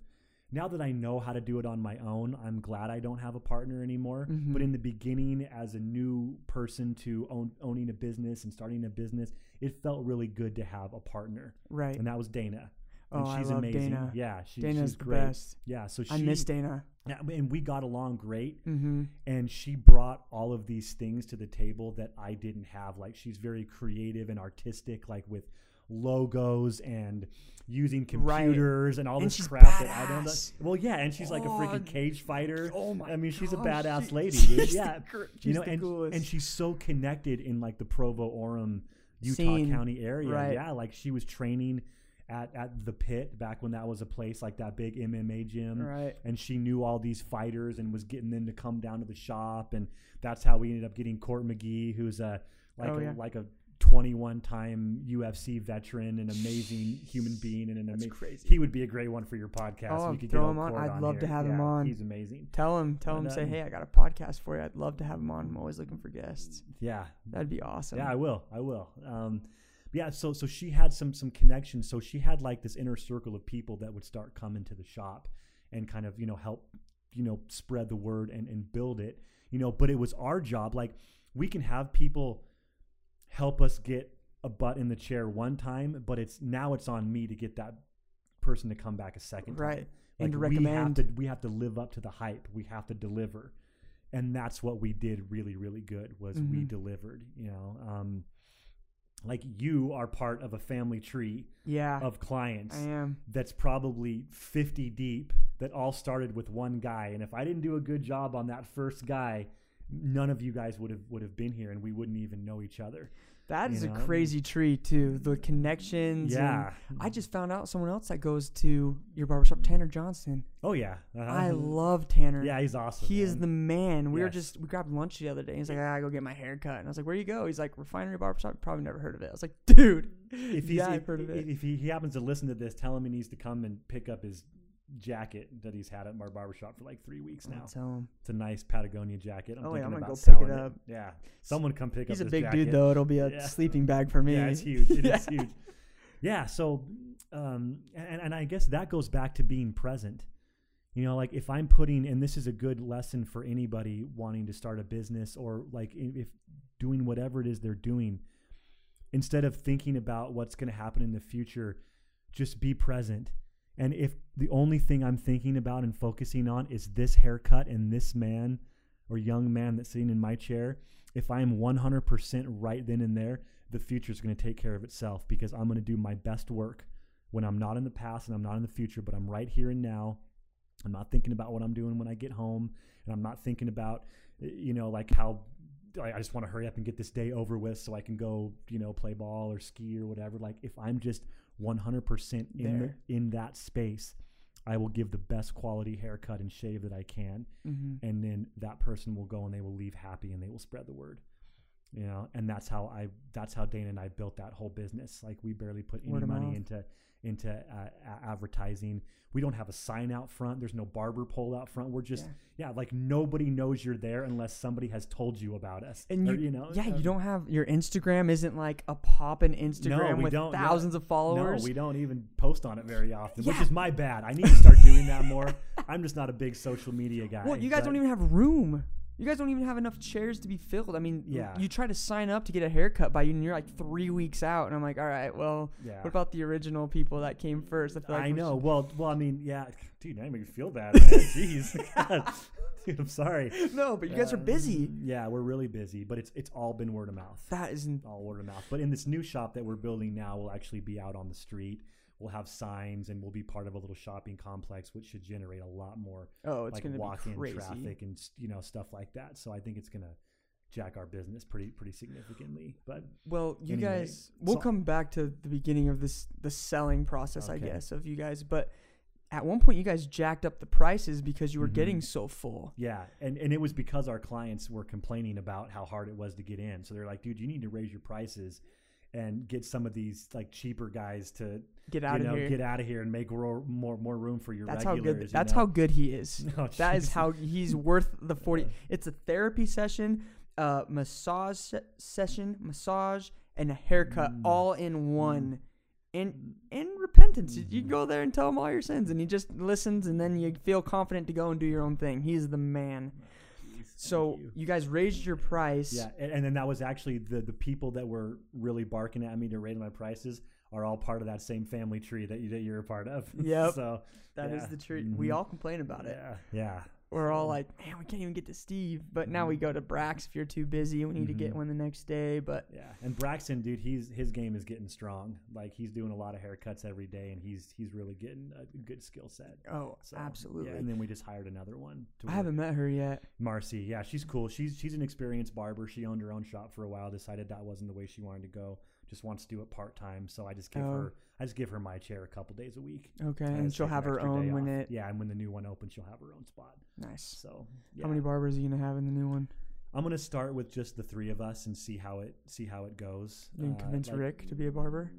now that I know how to do it on my own, I'm glad I don't have a partner anymore. Mhm. But in the beginning, as a new person to own, owning a business and starting a business, it felt really good to have a partner, right. and that was Dana. And Oh, I she's love amazing. Dana. Yeah, she, Dana's she's the great. best. Yeah, so she I miss Dana. yeah, and we got along great Mm-hmm. and she brought all of these things to the table that I didn't have. Like she's very creative and artistic, like with logos and using Right. computers and all And this crap that I don't know. Well, yeah, and she's like a Oh, freaking cage fighter. Oh my! I mean, she's a badass she- lady, dude. the Yeah, she's you know, the and coolest. and she's so connected in like the Provo Orem, Utah Scene. County area. Right. Yeah, like she was training at at the pit back when that was a place like that big MMA gym right. and she knew all these fighters and was getting them to come down to the shop and that's how we ended up getting Court McGee who's a like Oh, a, yeah. like a 21 time UFC veteran an amazing human being and an That's amazing crazy. he would be a great one for your podcast Oh, we could throw get him on. I'd love to here. have him on. he's amazing Tell him. Tell him. Say, um, hey, I got a podcast for you. I'd love to have him on. I'm always looking for guests. yeah That'd be awesome. Yeah, I will. I will. Um, yeah. So so she had some some connections. So she had like this inner circle of people that would start coming to the shop and kind of you know help you know spread the word and and build it. You know, but it was our job. Like we can have people help us get a butt in the chair one time, but it's now it's on me to get that person to come back a second time. Right. And to we have recommend. to we have to live up to the hype. We have to deliver, and that's what we did really really good. Was we Mhm. delivered? You know, um, like you are part of a family tree Yeah. of clients I am. that's probably 50 deep that all started with one guy and if i didn't do a good job on that first guy none of you guys would have would have been here and we wouldn't even know each other that is know? a crazy tree too. The connections. yeah I just found out someone else that goes to your barbershop, Tanner Johnson. oh yeah Uh-huh. I love Tanner. yeah he's awesome He is the man. We were just we grabbed lunch the other day. He's like, I gotta go get my hair cut, and I was like, Where you go? He's like, Refinery Barbershop. Probably never heard of it. I was like, Dude, if he's yeah, if, I've heard of it. if he, he happens to listen to this tell him he needs to come and pick up his jacket that he's had at our barbershop for like three weeks now tell him. it's a nice patagonia jacket i'm Oh, yeah, I'm gonna about go pick it up. yeah someone come pick He's up He's a big jacket. dude though. It'll be a Yeah. sleeping bag for me. Yeah, it's huge. It is Yeah. huge. Yeah. So, um, and, and I guess that goes back to being present. You know, like if I'm putting, and this is a good lesson for anybody wanting to start a business or like if doing whatever it is they're doing, instead of thinking about what's going to happen in the future, just be present. And if the only thing I'm thinking about and focusing on is this haircut and this man or young man that's sitting in my chair, if I am 100% right then and there, the future is going to take care of itself because I'm going to do my best work when I'm not in the past and I'm not in the future, but I'm right here and now. I'm not thinking about what I'm doing when I get home, and I'm not thinking about, uh, you know, like how I just want to hurry up and get this day over with so I can go, you know, play ball or ski or whatever. Like if I'm just 100% in There. the, in that space, I will give the best quality haircut and shave that I can hmm and then that person will go and they will leave happy and they will spread the word you know and that's how i that's how dana and i built that whole business like we barely put any money mouth. into into uh, a- advertising we don't have a sign out front there's no barber pole out front we're just Yeah. yeah, like nobody knows you're there unless somebody has told you about us And Or, you, you know yeah, um, you don't have your Instagram isn't like a poppin' Instagram we with thousands of followers. no we don't even post on it very often yeah. which is my bad i need to start doing that more i'm just not a big social media guy well, you guys but- don't even have room. You guys don't even have enough chairs to be filled. I mean, Yeah. You try to sign up to get a haircut by you, and you're like three weeks out, and I'm like, all right, well, Yeah. what about the original people that came first? feel like I know. should- Well, well, I mean, yeah, dude, now you make me feel bad. Man. Jeez, dude, I'm sorry. no, but you guys are busy. Um, yeah, we're really busy, but it's it's all been word of mouth. That isn't. all word of mouth. But in this new shop that we're building now, we'll actually be out on the street. We'll have signs, and we'll be part of a little shopping complex, which should generate a lot more Oh, it's like gonna walk-in be crazy. traffic and you know stuff like that. So I think it's gonna jack our business pretty pretty significantly. But Well, you Anyway, guys, we'll so- come back to the beginning of this, the selling process, I guess, of you guys. But at one point, you guys jacked up the prices because you were Mhm. getting so full. yeah, and and it was because our clients were complaining about how hard it was to get in. So they're like, dude, you need to raise your prices and get some of these like cheaper guys to Get out you of here. get out of here and make ro- more more room for your that's how good. you That's know? how good he is. Oh, that is how he's worth the forty. It's a therapy session, uh, massage session, massage, and a haircut Mm. all in one. And and repentance. You- You Mhm. go there and tell him all your sins, and he just listens, and then you feel confident to go and do your own thing. He's the man. So you. you. guys raised your price. Yeah, and, and then that was actually the the people that were really barking at me to raise my prices are all part of that same family tree that you that you're a part of. Yep. so that is yeah, the truth. We mhm. all complain about it. yeah, yeah, We're all like, man, we can't even get to Steve. But now we go to Brax if you're too busy. We need to get Mhm. one the next day. But yeah. And Braxton, dude, he's his game is getting strong. Like he's doing a lot of haircuts every day, and he's he's really getting a good skill set. oh, So, absolutely. Yeah, and then we just hired another one. To I work. haven't met her yet. Marcy, yeah, she's cool. She's she's an experienced barber. She owned her own shop for a while. Decided that wasn't the way she wanted to go. Just wants to do it part time. So I just give Oh. her I just give her my chair a couple days a week. Okay, and she'll have her own when off. it. Yeah, and when the new one opens, she'll have her own spot. Nice. So yeah. How many barbers are you gonna have in the new one? I'm gonna start with just the three of us and see how it see how it goes. You can Uh, convince like, Rick to be a barber.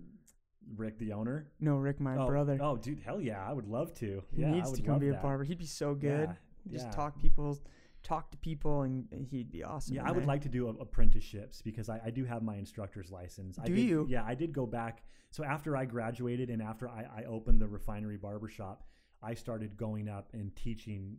Rick, the owner. No, Rick, my oh, brother. Oh, dude, hell yeah, I would love to. he yeah, needs to come be a that. barber. He'd be so good. Yeah, Just yeah. talk people, talk to people, and he'd be awesome. Yeah, I would there. like to do a- apprenticeships because I, I do have my instructor's license. I Do did, you? Yeah, I did go back. So after I graduated and after I, I opened the refinery barbershop, I started going up and teaching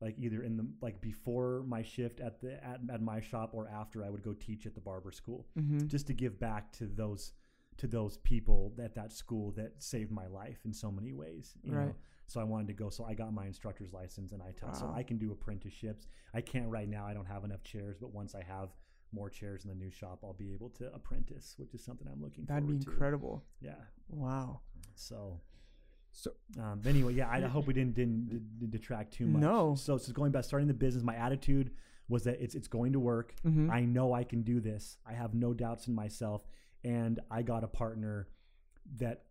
like either in the like before my shift at the at, at my shop or after I would go teach at the barber school Mhm. just to give back to those to those people at that school that saved my life in so many ways. You Right. Know? So I wanted to go. So I got my instructor's license, and I taught. So I can do apprenticeships. I can't right now. I don't have enough chairs, but once I have more chairs in the new shop, I'll be able to apprentice, which is something I'm looking for. That'd be forward to. incredible. Yeah. Wow. So. So Um, anyway, yeah, I hope we didn't didn't d- d- detract too much. No. So, so going back, starting the business, my attitude was that it's it's going to work. Mhm. I know I can do this. I have no doubts in myself, and I got a partner that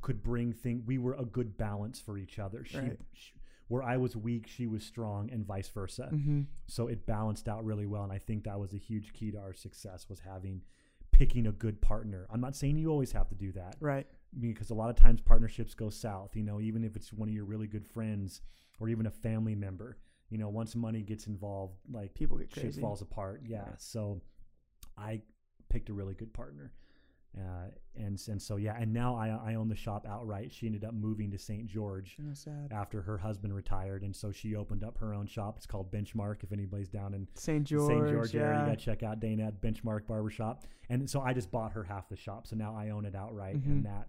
could bring things. We were a good balance for each other. She, Right. sh where I was weak, she was strong, and vice versa. Mhm. So it balanced out really well, and I think that was a huge key to our success was having picking a good partner. I'm not saying you always have to do that Right. because a lot of times partnerships go south. You know, even if it's one of your really good friends or even a family member. You know, once money gets involved, like People get shit crazy. falls apart. Yeah. Yeah. So I picked a really good partner. Uh, and and so yeah, and now I I own the shop outright. She ended up moving to St. George after her husband retired, and so she opened up her own shop. It's called Benchmark. If anybody's down in St. George. St. George area, you gotta check out Dana at Benchmark Barbershop. And so I just bought her half the shop, so now I own it outright, Mhm. and that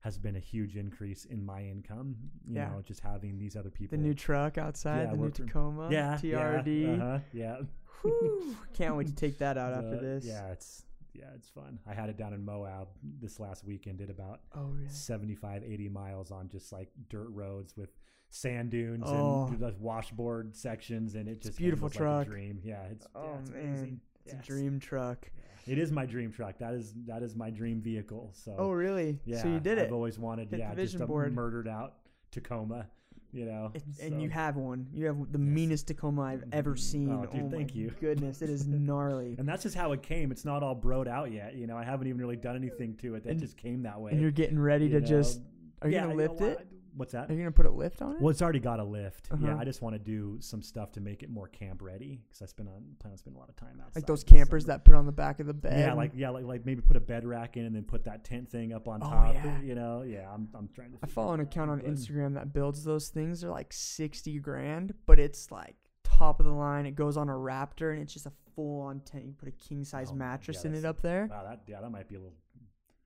has been a huge increase in my income. You Yeah. know, just having these other people. the new truck outside, Yeah, the new Tacoma. yeah, TRD. Yeah, uh-huh, yeah. Whew. Can't wait to take that out after this. Yeah, it's yeah, it's fun. I had it down in Moab this last weekend. Did about Oh, really? 75, 80 miles on just like dirt roads with sand dunes Oh. and the washboard sections, and it just beautiful truck. Like a dream. Yeah, it's Oh, yeah, it's man. amazing. It's Yes. a dream truck. It is my dream truck. That is that is my dream vehicle. So Oh, really? yeah, so you did I've it. always wanted Hit yeah just a board. murdered out Tacoma. You know, so- and you have one. You have the Yes. meanest Tacoma I've ever Mhm. seen. Oh, dude, my thank you. Goodness, it is gnarly. and that's just how it came. It's not all broed out yet. You know, I haven't even really done anything to it. That just came that way. and you're getting ready you to just. Are you Yeah, gonna know lift what? it? What's that? Are you gonna put a lift on it? Well, it's already got a lift. Yeah, Uh-huh. I just want to do some stuff to make it more camp ready because I spend on plan on spending a lot of time outside. like those campers that put on the back of the bed. Yeah, like yeah, like like maybe put a bed rack in and then put that tent thing up on Oh, top. yeah. You know, yeah, I'm I'm trying to. I follow an account on Instagram that builds those things. They're like sixty grand, but it's like top of the line. It goes on a Raptor, and it's just a full on tent. You put a king size Oh, mattress yeah, in it up there. Wow, that yeah, that might be a little.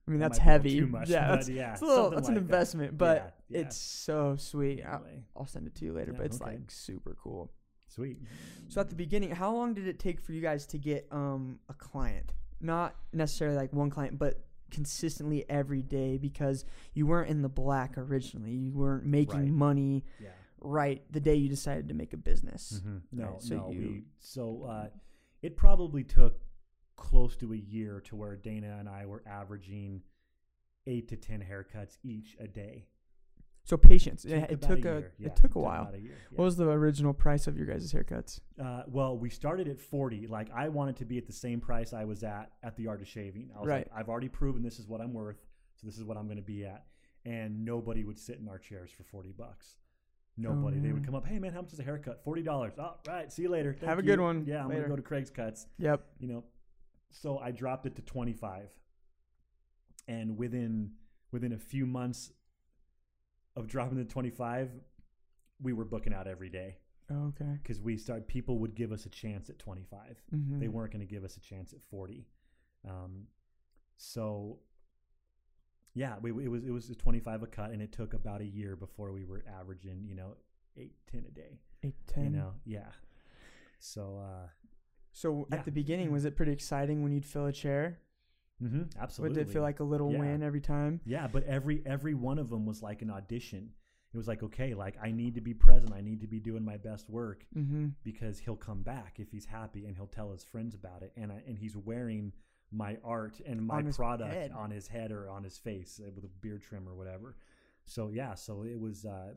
I mean, that that's might be a little heavy. Too much, yeah, that's, yeah, it's a little. That's an like that. investment, but Yeah, yeah. it's so sweet. I'll, I'll send it to you later, but it's okay. like super cool. sweet. So at the beginning, how long did it take for you guys to get um a client? Not necessarily like one client, but consistently every day because you weren't in the black originally. You weren't making Right. money Yeah. right the day you decided to make a business. Mhm. No, Right, so no. you- we so uh, it probably took close to a year to where Dana and I were averaging eight to ten haircuts each a day. So patience. It, it about took a, year. Yeah, it took a while. a year, yeah. What was the original price of your guys' haircuts? Uh, well, we started at 40. Like, I wanted to be at the same price I was at at the Art of Shaving. I was Right. like, I've already proven this is what I'm worth, so this is what I'm going to be at. And nobody would sit in our chairs for 40 bucks. Nobody. They would come up, hey, man, how much is a haircut? $40. Oh, right. See you later. Have Thank a good one. Yeah, I'm gonna go to Craig's Cuts. Yep. You know, so I dropped it to 25. And within within a few months of dropping to 25, we were booking out every day Okay. because we started people would give us a chance at 25 Mm-hmm. they weren't going to give us a chance at 40 um, so yeah we, it was it was a 25 a cut and it took about a year before we were averaging you know 8 10 a day eight ten. you know yeah so uh So Yeah. at the beginning, was it pretty exciting when you'd fill a chair? mhm, absolutely Would it feel like a little Yeah. win every time? yeah but every every one of them was like an audition it was like okay like i need to be present i need to be doing my best work Mm-hmm. because he'll come back if he's happy and he'll tell his friends about it and I, and he's wearing my art and my On product head. on his head or on his face uh, with a beard trim or whatever so yeah so it was uh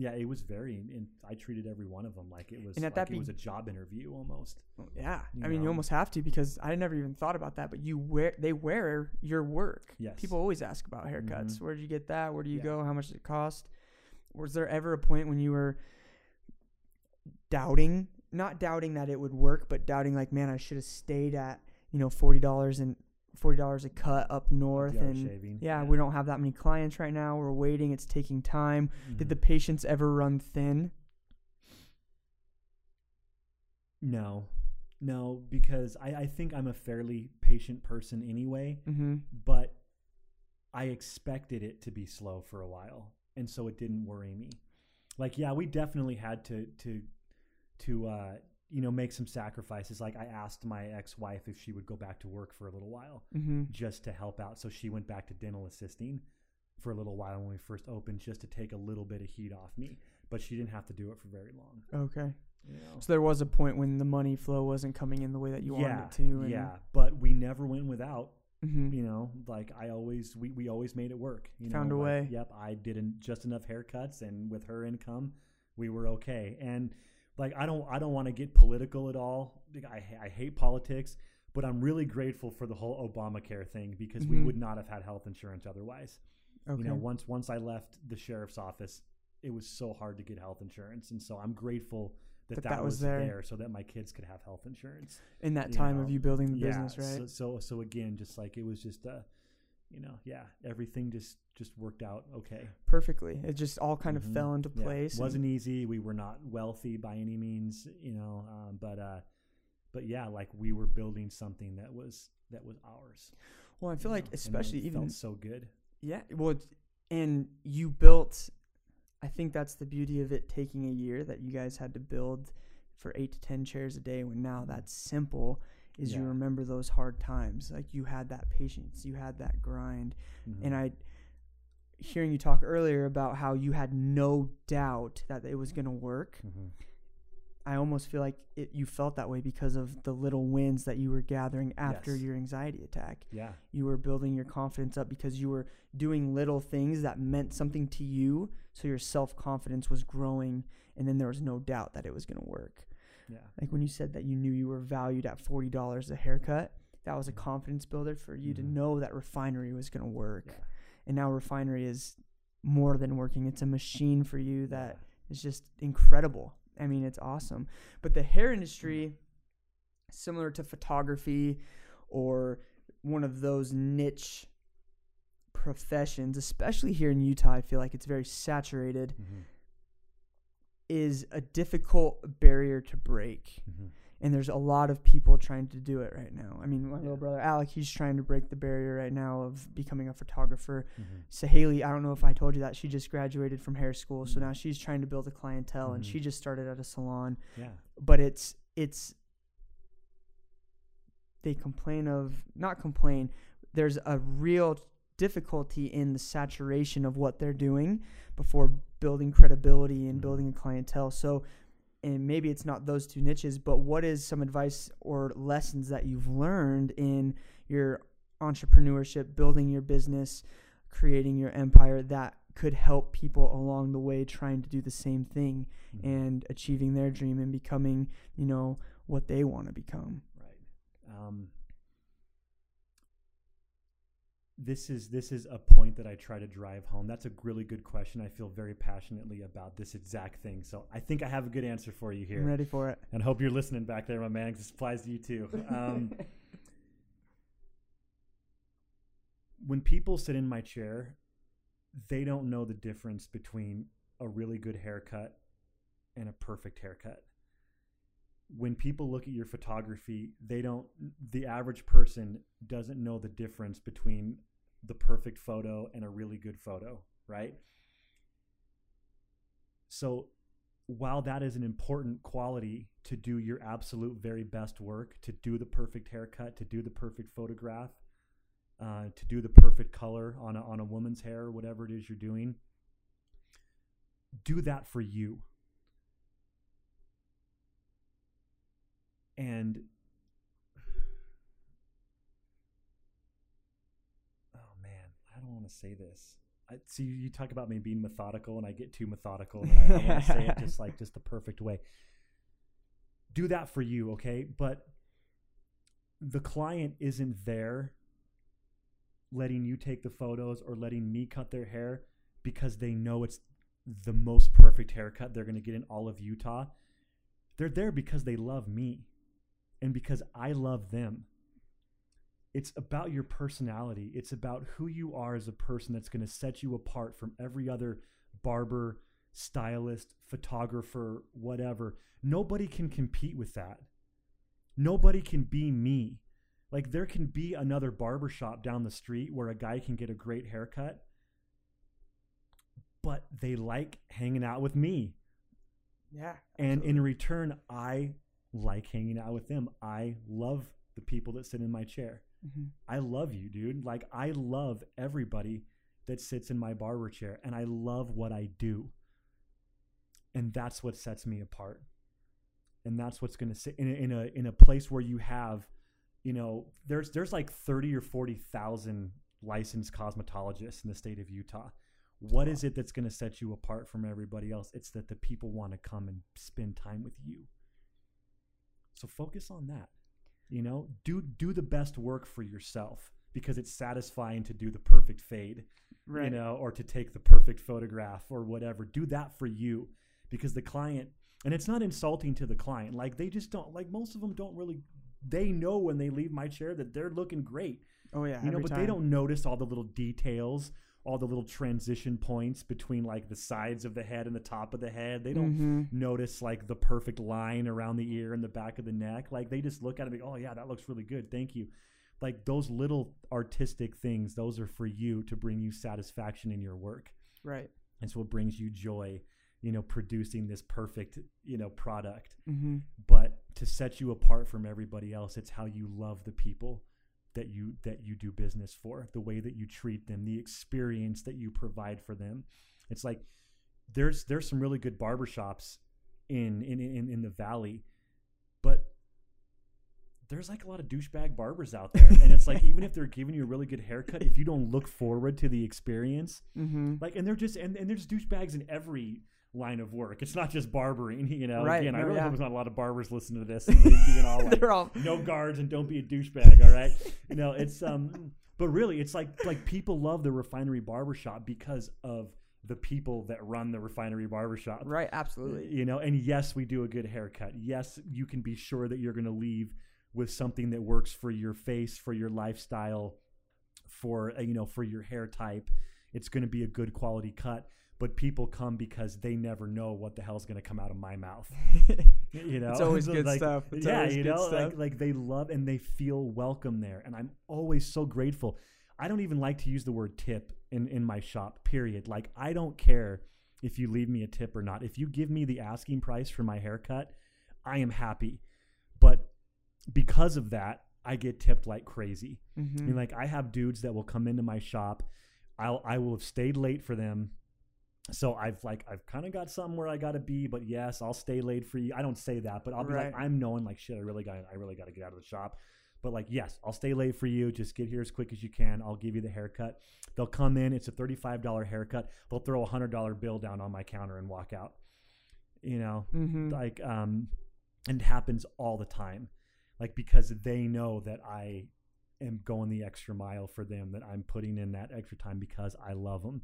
yeah it was very and i treated every one of them like it was And at like that it was a job interview almost Yeah, You I mean, you almost have to because I never even thought about that. But you wear they wear your work. Yes. People always ask about haircuts. Mhm. Where did you get that? Where do you Yeah. go? How much did it cost? Was there ever a point when you were doubting, not doubting that it would work, but doubting like, man, I should have stayed at you know forty dollars and forty dollars a cut up north and. shaving Yeah, we don't have that many clients right now. We're waiting. It's taking time. Did the patience ever run thin? no no because I, I think i'm a fairly patient person anyway Mm-hmm. but I expected it to be slow for a while, and so it didn't worry me. Like, yeah, we definitely had to to to uh, you know make some sacrifices. Like, I asked my ex-wife if she would go back to work for a little while Mm-hmm. just to help out, so she went back to dental assisting for a little while when we first opened, just to take a little bit of heat off me. But she didn't have to do it for very long. Okay. You know? So there was a point when the money flow wasn't coming in the way that you wanted it to. And, yeah, but we never went without. mhm. you know like i always we, we always made it work you Found know, a like, way. yep i did just enough haircuts and with her income we were okay and like i don't i don't want to get political at all I, I hate politics but i'm really grateful for the whole obamacare thing because we Mhm. would not have had health insurance otherwise Okay. you know once once i left the sheriff's office it was so hard to get health insurance and so i'm grateful that that, was, there. so that my kids could have health insurance in that time of you building the yeah, business, right? So, so so again, just like it was just uh you know, yeah, everything just just worked out okay. Perfectly. It just all kind Mhm. of fell into place. wasn't easy. We were not wealthy by any means, you know, um, but uh but yeah, like we were building something that was that was ours. well, I feel like know, especially even felt so good. yeah. Well, and you built. I think that's the beauty of it taking a year that you guys had to build for eight to ten chairs a day. When now that's simple, is you remember those hard times. Like you had that patience, you had that grind, and Mhm. I hearing you talk earlier about how you had no doubt that it was going to work Mhm. i almost feel like it, you felt that way because of the little wins that you were gathering after Yes. your anxiety attack yeah. you were building your confidence up because you were doing little things that meant something to you so your self-confidence was growing and then there was no doubt that it was going to work Yeah. like when you said that you knew you were valued at $40 a haircut that was a confidence builder for you to Mhm. know that refinery was going to work Yeah. and now refinery is more than working it's a machine for you that is just incredible i mean it's awesome but the hair industry similar to photography or one of those niche professions especially here in utah i feel like it's very saturated Mhm. Is a difficult barrier to break. Mhm. And there's a lot of people trying to do it right now. I mean, my Yeah. little brother Alec, he's trying to break the barrier right now of becoming a photographer. Mhm. So Haley, I don't know if I told you that she just graduated from hair school, so Mhm. now she's trying to build a clientele, and she just started at a salon. Yeah. But it's it's they complain of not complain. There's a real difficulty in the saturation of what they're doing before building credibility and Mhm. building a clientele. So, and maybe it's not those two niches, but what is some advice or lessons that you've learned in your entrepreneurship, building your business, creating your empire that could help people along the way trying to do the same thing Mhm. and achieving their dream and becoming, you know, what they want to become? Right. Um, this is this is a point that I try to drive home. That's a really good question. I feel very passionately about this exact thing. So I think I have a good answer for you here. I'm ready for it. And hope you're listening back there, my man, this applies to you too. Um, when people sit in my chair, they don't know the difference between a really good haircut and a perfect haircut. When people look at your photography, they don't, the average person doesn't know the difference between the perfect photo and a really good photo, right? So while that is an important quality to do your absolute very best work, to do the perfect haircut, to do the perfect photograph, uh, to do the perfect color on a, on a woman's hair or whatever it is you're doing, do that for you. And oh man, I don't to say this. I see you talk about me being methodical, and I get too methodical. And I, I want to say it just like just the perfect way. Do that for you, okay? But the client isn't there letting you take the photos or letting me cut their hair because they know it's the most perfect haircut they're going to get in all of Utah. They're there because they love me and because I love them. It's about your personality. It's about who you are as a person that's going to set you apart from every other barber, stylist, photographer, whatever. Nobody can compete with that. Nobody can be me. Like there can be another barber shop down the street where a guy can get a great haircut, but they like hanging out with me. Yeah. And in return, I like hanging out with them. I love the people that sit in my chair. Hmm I love you, dude. Like I love everybody that sits in my barber chair and I love what I do. And that's what sets me apart. And that's what's going to sit in a, in a in a place where you have, you know, there's there's like 30 or 40,000 licensed cosmetologists in the state of Utah. What is it that's going to set you apart from everybody else? It's that the people want to come and spend time with you. So focus on that. You know, do do the best work for yourself because it's satisfying to do the perfect fade, Right. you know, or to take the perfect photograph or whatever. Do that for you because the client and it's not insulting to the client. Like they just don't like most of them don't really they know when they leave my chair that they're looking great oh yeah. you know but they don't notice all the little details all the little transition points between like the sides of the head and the top of the head. They don't Mhm. notice like the perfect line around the ear and the back of the neck. Like they just look at it and go oh yeah that looks really good. Thank you. Like those little artistic things those are for you to bring you satisfaction in your work. Right. it's what brings you joy you know producing this perfect you know product. Mm-hmm. but to set you apart from everybody else it's how you love the people that you that you do business for the way that you treat them the experience that you provide for them it's like there's there's some really good barbershops in in in, in the valley but there's like a lot of douchebag barbers out there and it's like even if they're giving you a really good haircut if you don't look forward to the experience Mm-hmm. like and they're just and, and there's douchebags in every line of work it's not just barbering you know Right, again i really yeah. hope there's not a lot of barbers listening to this and they- being all like They're all no guards and don't be a douchebag all right you know it's um but really it's like like people love the refinery barbershop because of the people that run the refinery barbershop right. Absolutely. you know and yes we do a good haircut yes you can be sure that you're going to leave with something that works for your face for your lifestyle for uh, you know for your hair type it's going to be a good quality cut but people come because they never know what the hell's going to come out of my mouth. You know, It's always So, good like, stuff. It's yeah, you know, stuff. like like they love and they feel welcome there, and I'm always so grateful. I don't even like to use the word tip in in my shop. Period. Like I don't care if you leave me a tip or not. If you give me the asking price for my haircut, I am happy. But because of that, I get tipped like crazy. I Mhm. mean, like I have dudes that will come into my shop. I'll I will have stayed late for them. So I've like I've kind of got something where I got to be, but yes, I'll stay late for you. I don't say that, but I'll be like, I'm knowing like shit. I really got I really got to get out of the shop. But like yes, I'll stay late for you. Just get here as quick as you can. I'll give you the haircut. They'll come in. It's a thirty five dollar haircut. They'll throw a hundred dollar bill down on my counter and walk out. You know, Mhm. like um and it happens all the time like because they know that i am going the extra mile for them that i'm putting in that extra time because i love them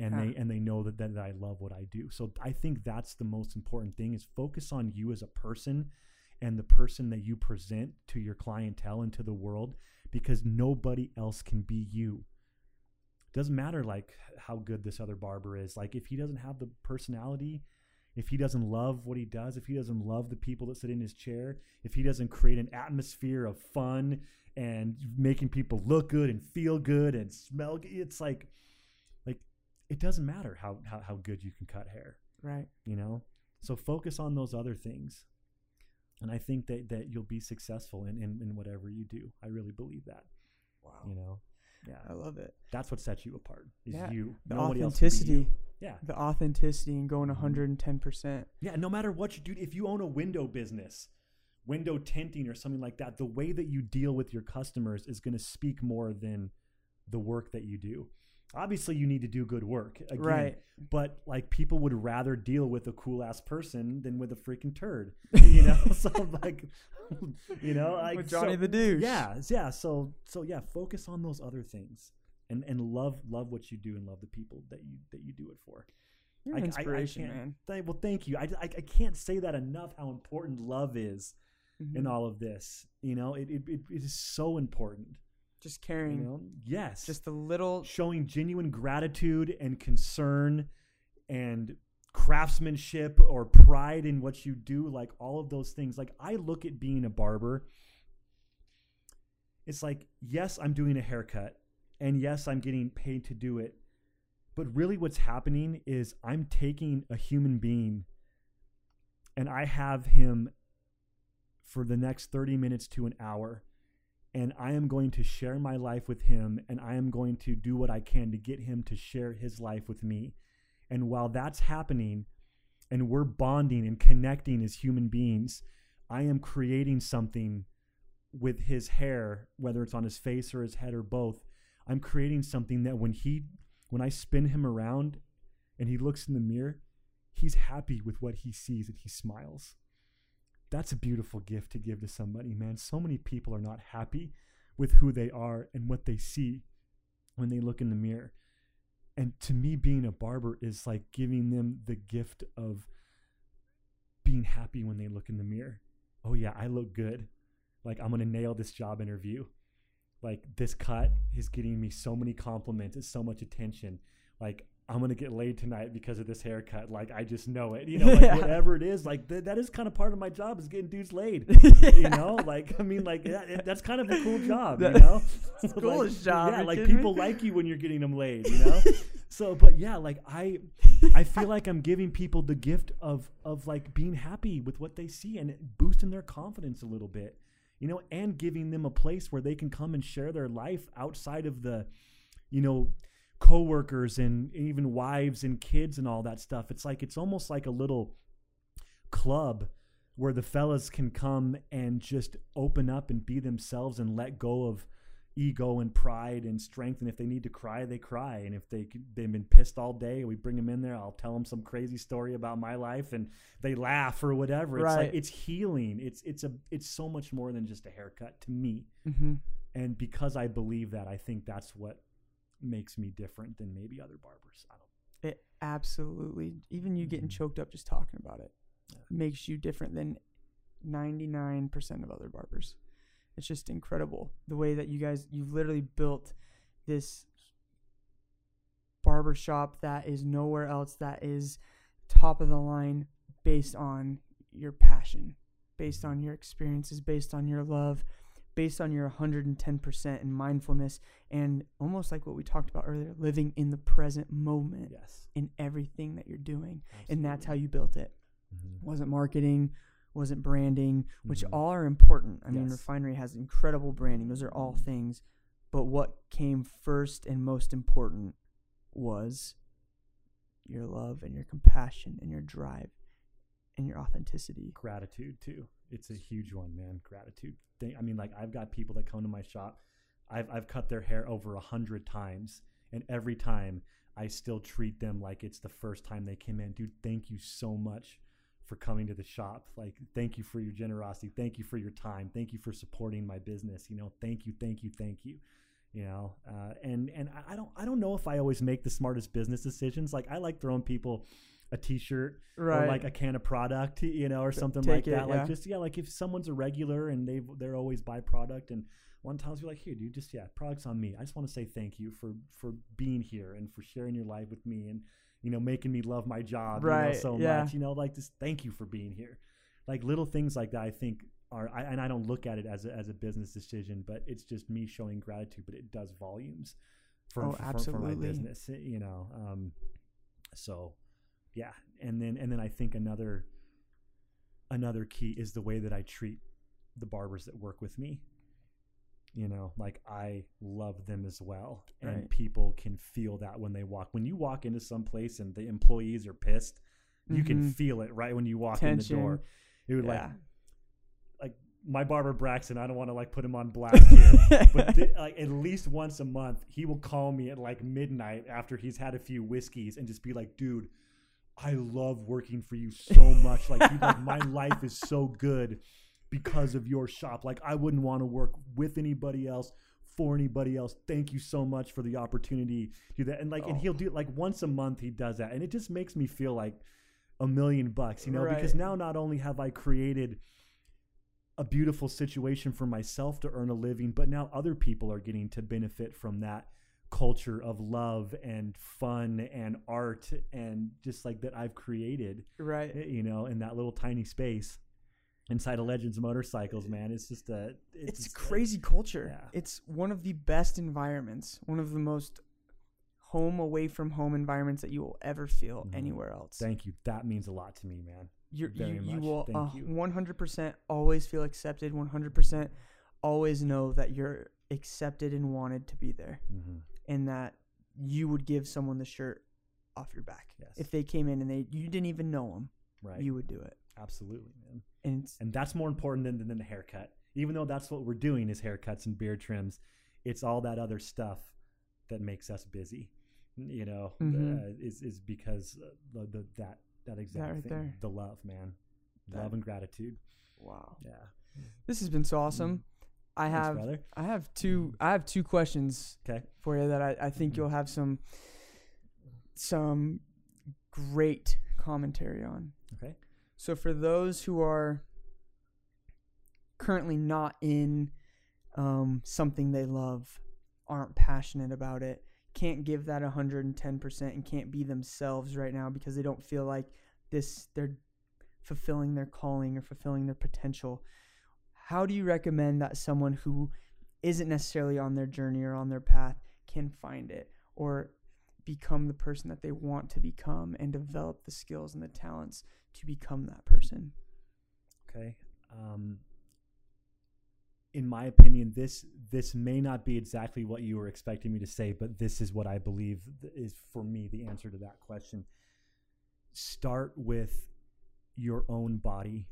and they and they know that, that i love what i do. So i think that's the most important thing is focus on you as a person and the person that you present to your clientele and to the world because nobody else can be you. Doesn't matter like how good this other barber is. Like if he doesn't have the personality if he doesn't love what he does if he doesn't love the people that sit in his chair if he doesn't create an atmosphere of fun and making people look good and feel good and smell good it's like like it doesn't matter how how, how good you can cut hair Right. you know so focus on those other things and i think that that you'll be successful in in, in whatever you do i really believe that Wow. you know yeah I love it. that's what sets you apart is Yeah, you The Nobody authenticity. yeah The authenticity and going Mhm. 110%. Yeah, no matter what you do, if you own a window business, window tinting or something like that, the way that you deal with your customers is going to speak more than the work that you do. Obviously, you need to do good work, again, Right. But like, people would rather deal with a cool ass person than with a freaking turd, you know. so like, you know, like With Johnny so- the douche. yeah, yeah. So so yeah, focus on those other things, and and love love what you do and love the people that you that you do it for. You're I- an I- I inspiration, man. Th- well, thank you. I, I, I can't say that enough. How important love is in Mhm. all of this. You know, it it, it, it is so important. Just You caring. know, yes, Just a little. showing genuine gratitude and concern and craftsmanship or pride in what you do. Like all of those things. Like I look at being a barber. It's like yes, I'm doing a haircut, and yes, I'm getting paid to do it. But really, what's happening is I'm taking a human being and I have him for the next 30 minutes to an hour. And I am going to share my life with him and I am going to do what I can to get him to share his life with me. And while that's happening and we're bonding and connecting as human beings, I am creating something with his hair, whether it's on his face or his head or both. I'm creating something that when he when I spin him around and he looks in the mirror, he's happy with what he sees and he smiles. That's a beautiful gift to give to somebody, man. So many people are not happy with who they are and what they see when they look in the mirror. And to me, being a barber is like giving them the gift of being happy when they look in the mirror. Oh, yeah, I look good. Like, I'm going to nail this job interview like this cut is getting me so many compliments and so much attention like i'm gonna get laid tonight because of this haircut. Like i just know it. You know like Yeah. whatever it is like th- that is kind of part of my job is getting dudes laid. You know? Like i mean like that, that's kind of a cool job you know? It's the Like, coolest job, yeah like kidding me? people like you when you're getting them laid you know? So but yeah like i i feel like i'm giving people the gift of of like being happy with what they see and boosting their confidence a little bit you know and giving them a place where they can come and share their life outside of the you know coworkers and even wives and kids and all that stuff. It's like it's almost like a little club where the fellas can come and just open up and be themselves and let go of ego and pride and strength. And if they need to cry they cry. And if they they've been pissed all day we bring them in there. I'll tell them some crazy story about my life and they laugh or whatever. It's like Right. it's healing. It's it's a it's so much more than just a haircut to me. Hmm and because I believe that I think that's what makes me different than maybe other barbers I don't It absolutely, even you getting Mhm. choked up just talking about it, Yeah. makes you different than 99% of other barbers. It's just incredible the way that you guys, you've literally built this barbershop that is nowhere else that is top of the line based on your passion, based on your experiences, based on your love, based on your 110% in mindfulness and almost like what we talked about earlier, living in the present moment Yes. in everything that you're doing. Absolutely. And that's how you built it. Mhm. Wasn't marketing, wasn't branding, which Mhm. all are important. I mean, refinery has incredible branding. Those are all things. But what came first and most important was your love and your compassion and your drive and your authenticity. gratitude too. It's a huge one, man. Gratitude. They, I mean, like I've got people that come to my shop. I've I've cut their hair over a hundred times, and every time I still treat them like it's the first time they came in. Dude, thank you so much for coming to the shop. Like, thank you for your generosity. Thank you for your time. Thank you for supporting my business. You know, thank you, thank you, thank you. You know, uh, and and I don't I don't know if I always make the smartest business decisions. Like I like throwing people a T-shirt or like a can of product, you know, or something take like it, that. Like just yeah, like if someone's a regular and they they're always buy product and one times you're like, here, dude, just yeah, products on me. I just want to say thank you for for being here and for sharing your life with me and you know making me love my job you know, so yeah. much. You know, like just thank you for being here. Like little things like that, I think are I, and I don't look at it as a, as a business decision, but it's just me showing gratitude. But it does volumes for Oh, for, for my business. You know, um, so yeah and then and then i think another another key is the way that i treat the barbers that work with me. You know like i love them as well and people can feel that when they walk. When you walk into some place and the employees are pissed you can Mhm. feel it right when you walk in the door. It would like Yeah. like my barber Braxton, I don't want to like put him on blast here, but thi- like at least once a month, he will call me at like midnight after he's had a few whiskeys and just be like, "Dude, I love working for you so much. Like, dude, like my life is so good because of your shop. Like, I wouldn't want to work with anybody else." For anybody else, thank you so much for the opportunity to do that. And like, and Oh. he'll do it like once a month. He does that, and it just makes me feel like a million bucks, you know, because now not only have I created a beautiful situation for myself to earn a living, but now other people are getting to benefit from that culture of love and fun and art and just like that I've created, right. eh, you know, in that little tiny space inside of Legends Motorcycles, man. It's just a it's, uh, crazy culture. yeah. It's one of the best environments, one of the most home away from home environments that you will ever feel Mhm. anywhere else. Thank you. That means a lot to me, man. You're, very you, you will uh, you. 100% always feel accepted, 100% always know that you're accepted and wanted to be there Mm-hmm. And that you would give someone the shirt off your back. Yes. If they came in and they you didn't even know them, Right. you would do it. Absolutely, man. And And that's more important than, than the haircut. Even though that's what we're doing is haircuts and beard trims, it's all that other stuff that makes us busy. You know, Mhm. uh, is is because uh, the, the that that exact right thing, there. the love, man, That- love and gratitude. wow. Yeah, This has been so awesome. I. Thanks, have brother. I have two I have two questions Okay, for you that I, I think Mhm. you'll have some some great commentary on. okay, So for those who are currently not in um, something they love, aren't passionate about it, can't give that 110% and can't be themselves right now because they don't feel like this they're fulfilling their calling or fulfilling their potential. How do you recommend that someone who isn't necessarily on their journey or on their path can find it or become the person that they want to become and develop the skills and the talents to become that person? okay. Um, in my opinion, this this may not be exactly what you were expecting me to say, but this is what I believe is for me the answer to that question. Start with your own body.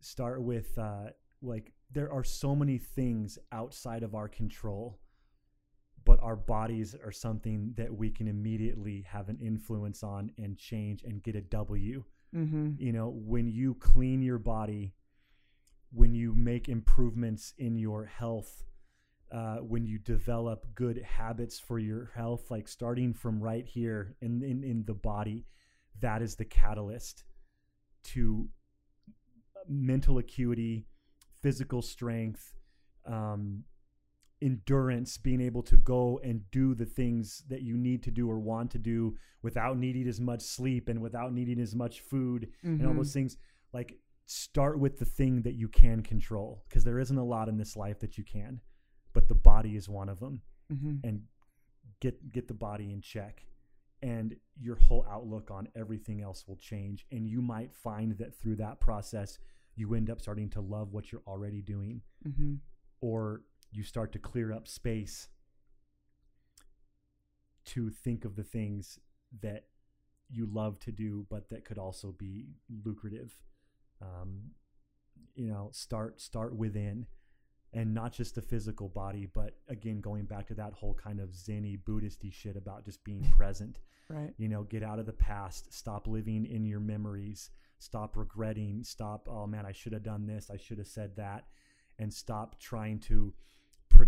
Start with uh, like there are so many things outside of our control, but our bodies are something that we can immediately have an influence on and change and get a W Mm-hmm. you know when you clean your body when you make improvements in your health uh, when you develop good habits for your health like starting from right here in, in, in the body that is the catalyst to mental acuity physical strength um, endurance, being able to go and do the things that you need to do or want to do without needing as much sleep and without needing as much food and all those things. Like start with the thing that you can control because there isn't a lot in this life that you can, but the body is one of them Mhm. and get get the body in check and your whole outlook on everything else will change and you might find that through that process you end up starting to love what you're already doing Mhm. or you start to clear up space to think of the things that you love to do but that could also be lucrative um, you know start start within and not just the physical body but again going back to that whole kind of zenny buddhisty shit about just being present Right. you know get out of the past stop living in your memories stop regretting stop oh man i should have done this i should have said that and stop trying to pr-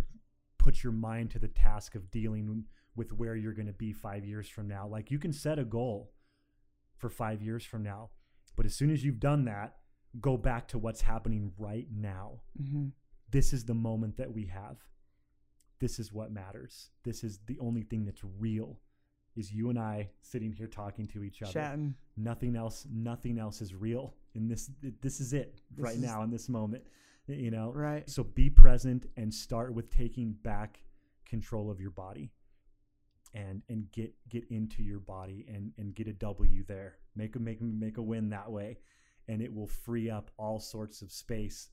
put your mind to the task of dealing with where you're going to be 5 years from now like you can set a goal for 5 years from now but as soon as you've done that go back to what's happening right now Mhm. This is the moment that we have. This is what matters. This is the only thing that's real is you and i sitting here talking to each other. Chatting. nothing else nothing else is real And this this is it This right is- now in this moment you know? Right. so be present and start with taking back control of your body and and get get into your body and and get a w there. Make a make a- make a win that way and it will free up all sorts of space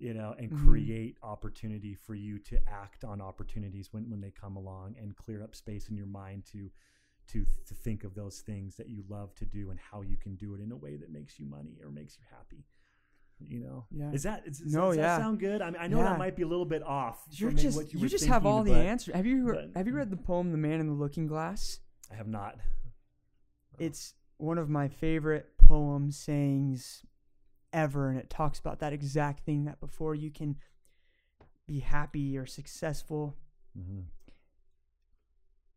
you know and Mhm. create opportunity for you to act on opportunities when when they come along and clear up space in your mind to to to think of those things that you love to do and how you can do it in a way that makes you money or makes you happy you know Yeah. is that is, No, does yeah. that sound good i mean i know Yeah. that might be a little bit off You're just what you, you, just have thinking, all the answers. Have you but- have you read the poem "The Man in the Looking Glass"? i have not It's one of my favorite poem sayings ever, and it talks about that exact thing that before you can be happy or successful, mm-hmm.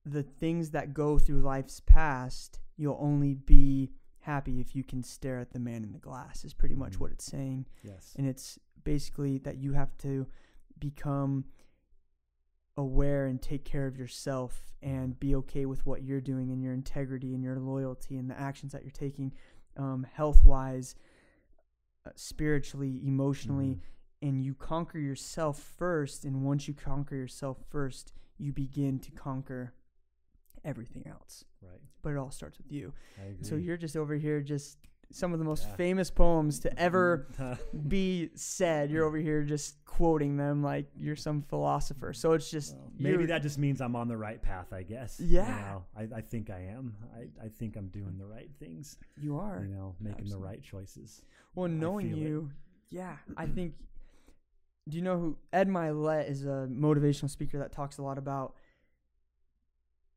the things that go through life's past, you'll only be happy if you can stare at the man in the glass. Is pretty much Mhm. what it's saying. yes and it's basically that you have to become aware and take care of yourself and be okay with what you're doing and your integrity and your loyalty and the actions that you're taking um, health wise uh, spiritually emotionally and you conquer yourself first and once you conquer yourself first you begin to conquer everything else. Right. But it all starts with you. So you're just over here just some of the most Yeah. famous poems to ever be said. You're over here just quoting them like you're some philosopher. So it's just Well, maybe that just means I'm on the right path, I guess. You Yeah. know, I, I think I am. I, I think I'm doing the right things. you are. You know, making Absolutely. the right choices. Well, knowing feel it. you, yeah, I think. Do you know who Ed Mylett is? A motivational speaker that talks a lot about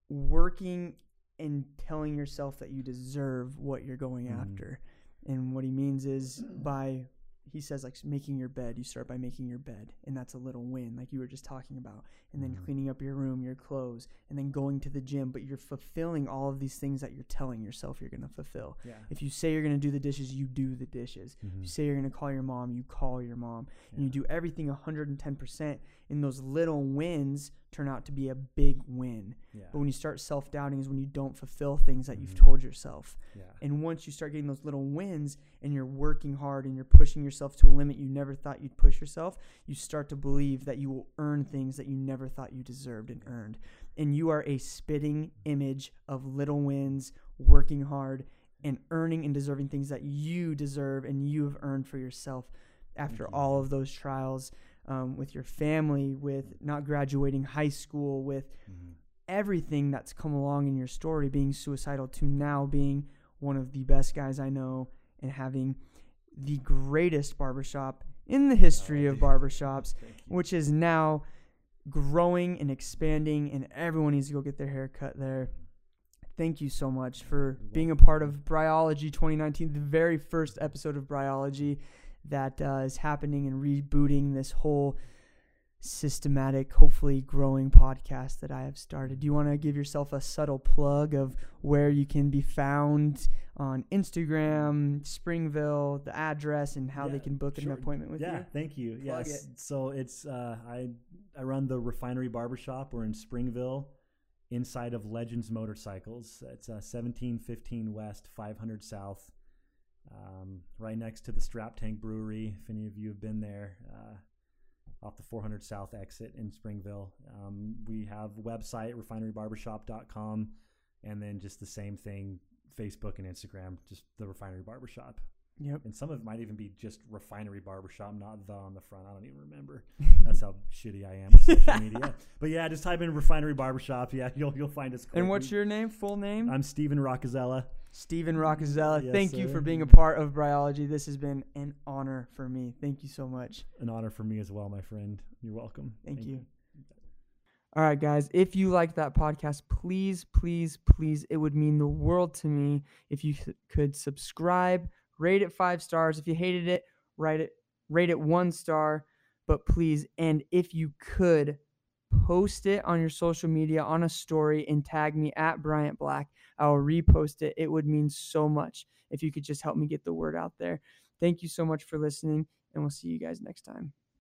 working and telling yourself that you deserve what you're going Mhm. after. And what he means is by he says like making your bed, you start by making your bed, and that's a little win, like you were just talking about. And then Mhm. cleaning up your room, your clothes, and then going to the gym. But you're fulfilling all of these things that you're telling yourself you're gonna fulfill. Yeah. If you say you're gonna do the dishes, you do the dishes. If you Mhm. say you're gonna call your mom, you call your mom, and you do everything 110%. And those little wins turn out to be a big win. Yeah. But when you start self doubting, is when you don't fulfill things that you've Mhm. told yourself. Yeah. And once you start getting those little wins and you're working hard and you're pushing yourself to a limit you never thought you'd push yourself, you start to believe that you will earn things that you never thought you deserved and earned. And you are a spitting image of little wins, working hard, and earning and deserving things that you deserve and you have earned for yourself after you. all of those trials um, with your family, with not graduating high school, with Mhm. everything that's come along in your story, being suicidal to now being one of the best guys I know and having the greatest barbershop in the history Oh, of barbershops, which is now growing and expanding, and everyone needs to go get their hair cut there. Thank you so much for being a part of Bryology 2019, the very first episode of Bryology that uh, is happening and rebooting this whole systematic, hopefully growing podcast that I have started. Do you want to give yourself a subtle plug of where you can be found on Instagram, Springville, the address, and how Yeah, they can book sure. an appointment with yeah, you? thank you. Plug yes. So it's uh, I I run the Refinery Barbershop. We're in Springville, inside of Legends Motorcycles. It's uh, seventeen fifteen West, five hundred South, um, right next to the Strap Tank Brewery. If any of you have been there, uh, off the four hundred South exit in Springville, um, we have website refinerybarbershop.com, and then just the same thing. Facebook and Instagram, just the Refinery Barbershop Yep. and some of it might even be just refinery barbershop, not the on the front. I don't even remember. That's how shitty I am with social media. But yeah, just type in refinery barbershop. Yeah, you'll you'll find us. And what's your name? Full name? I'm Steven Rockazella. Stephen Rockazella. Yes, Thank you for being a part of Bryology. This has been an honor for me. Thank you so much. An honor for me as well, my friend. You're welcome. Thank you. All right, guys. If you like that podcast, please, please, please, it would mean the world to me if you could subscribe, rate it five stars. If you hated it, write it, rate it one star. But please, and if you could, post it on your social media on a story and tag me at Bryant Black. I will repost it. It would mean so much if you could just help me get the word out there. Thank you so much for listening, and we'll see you guys next time.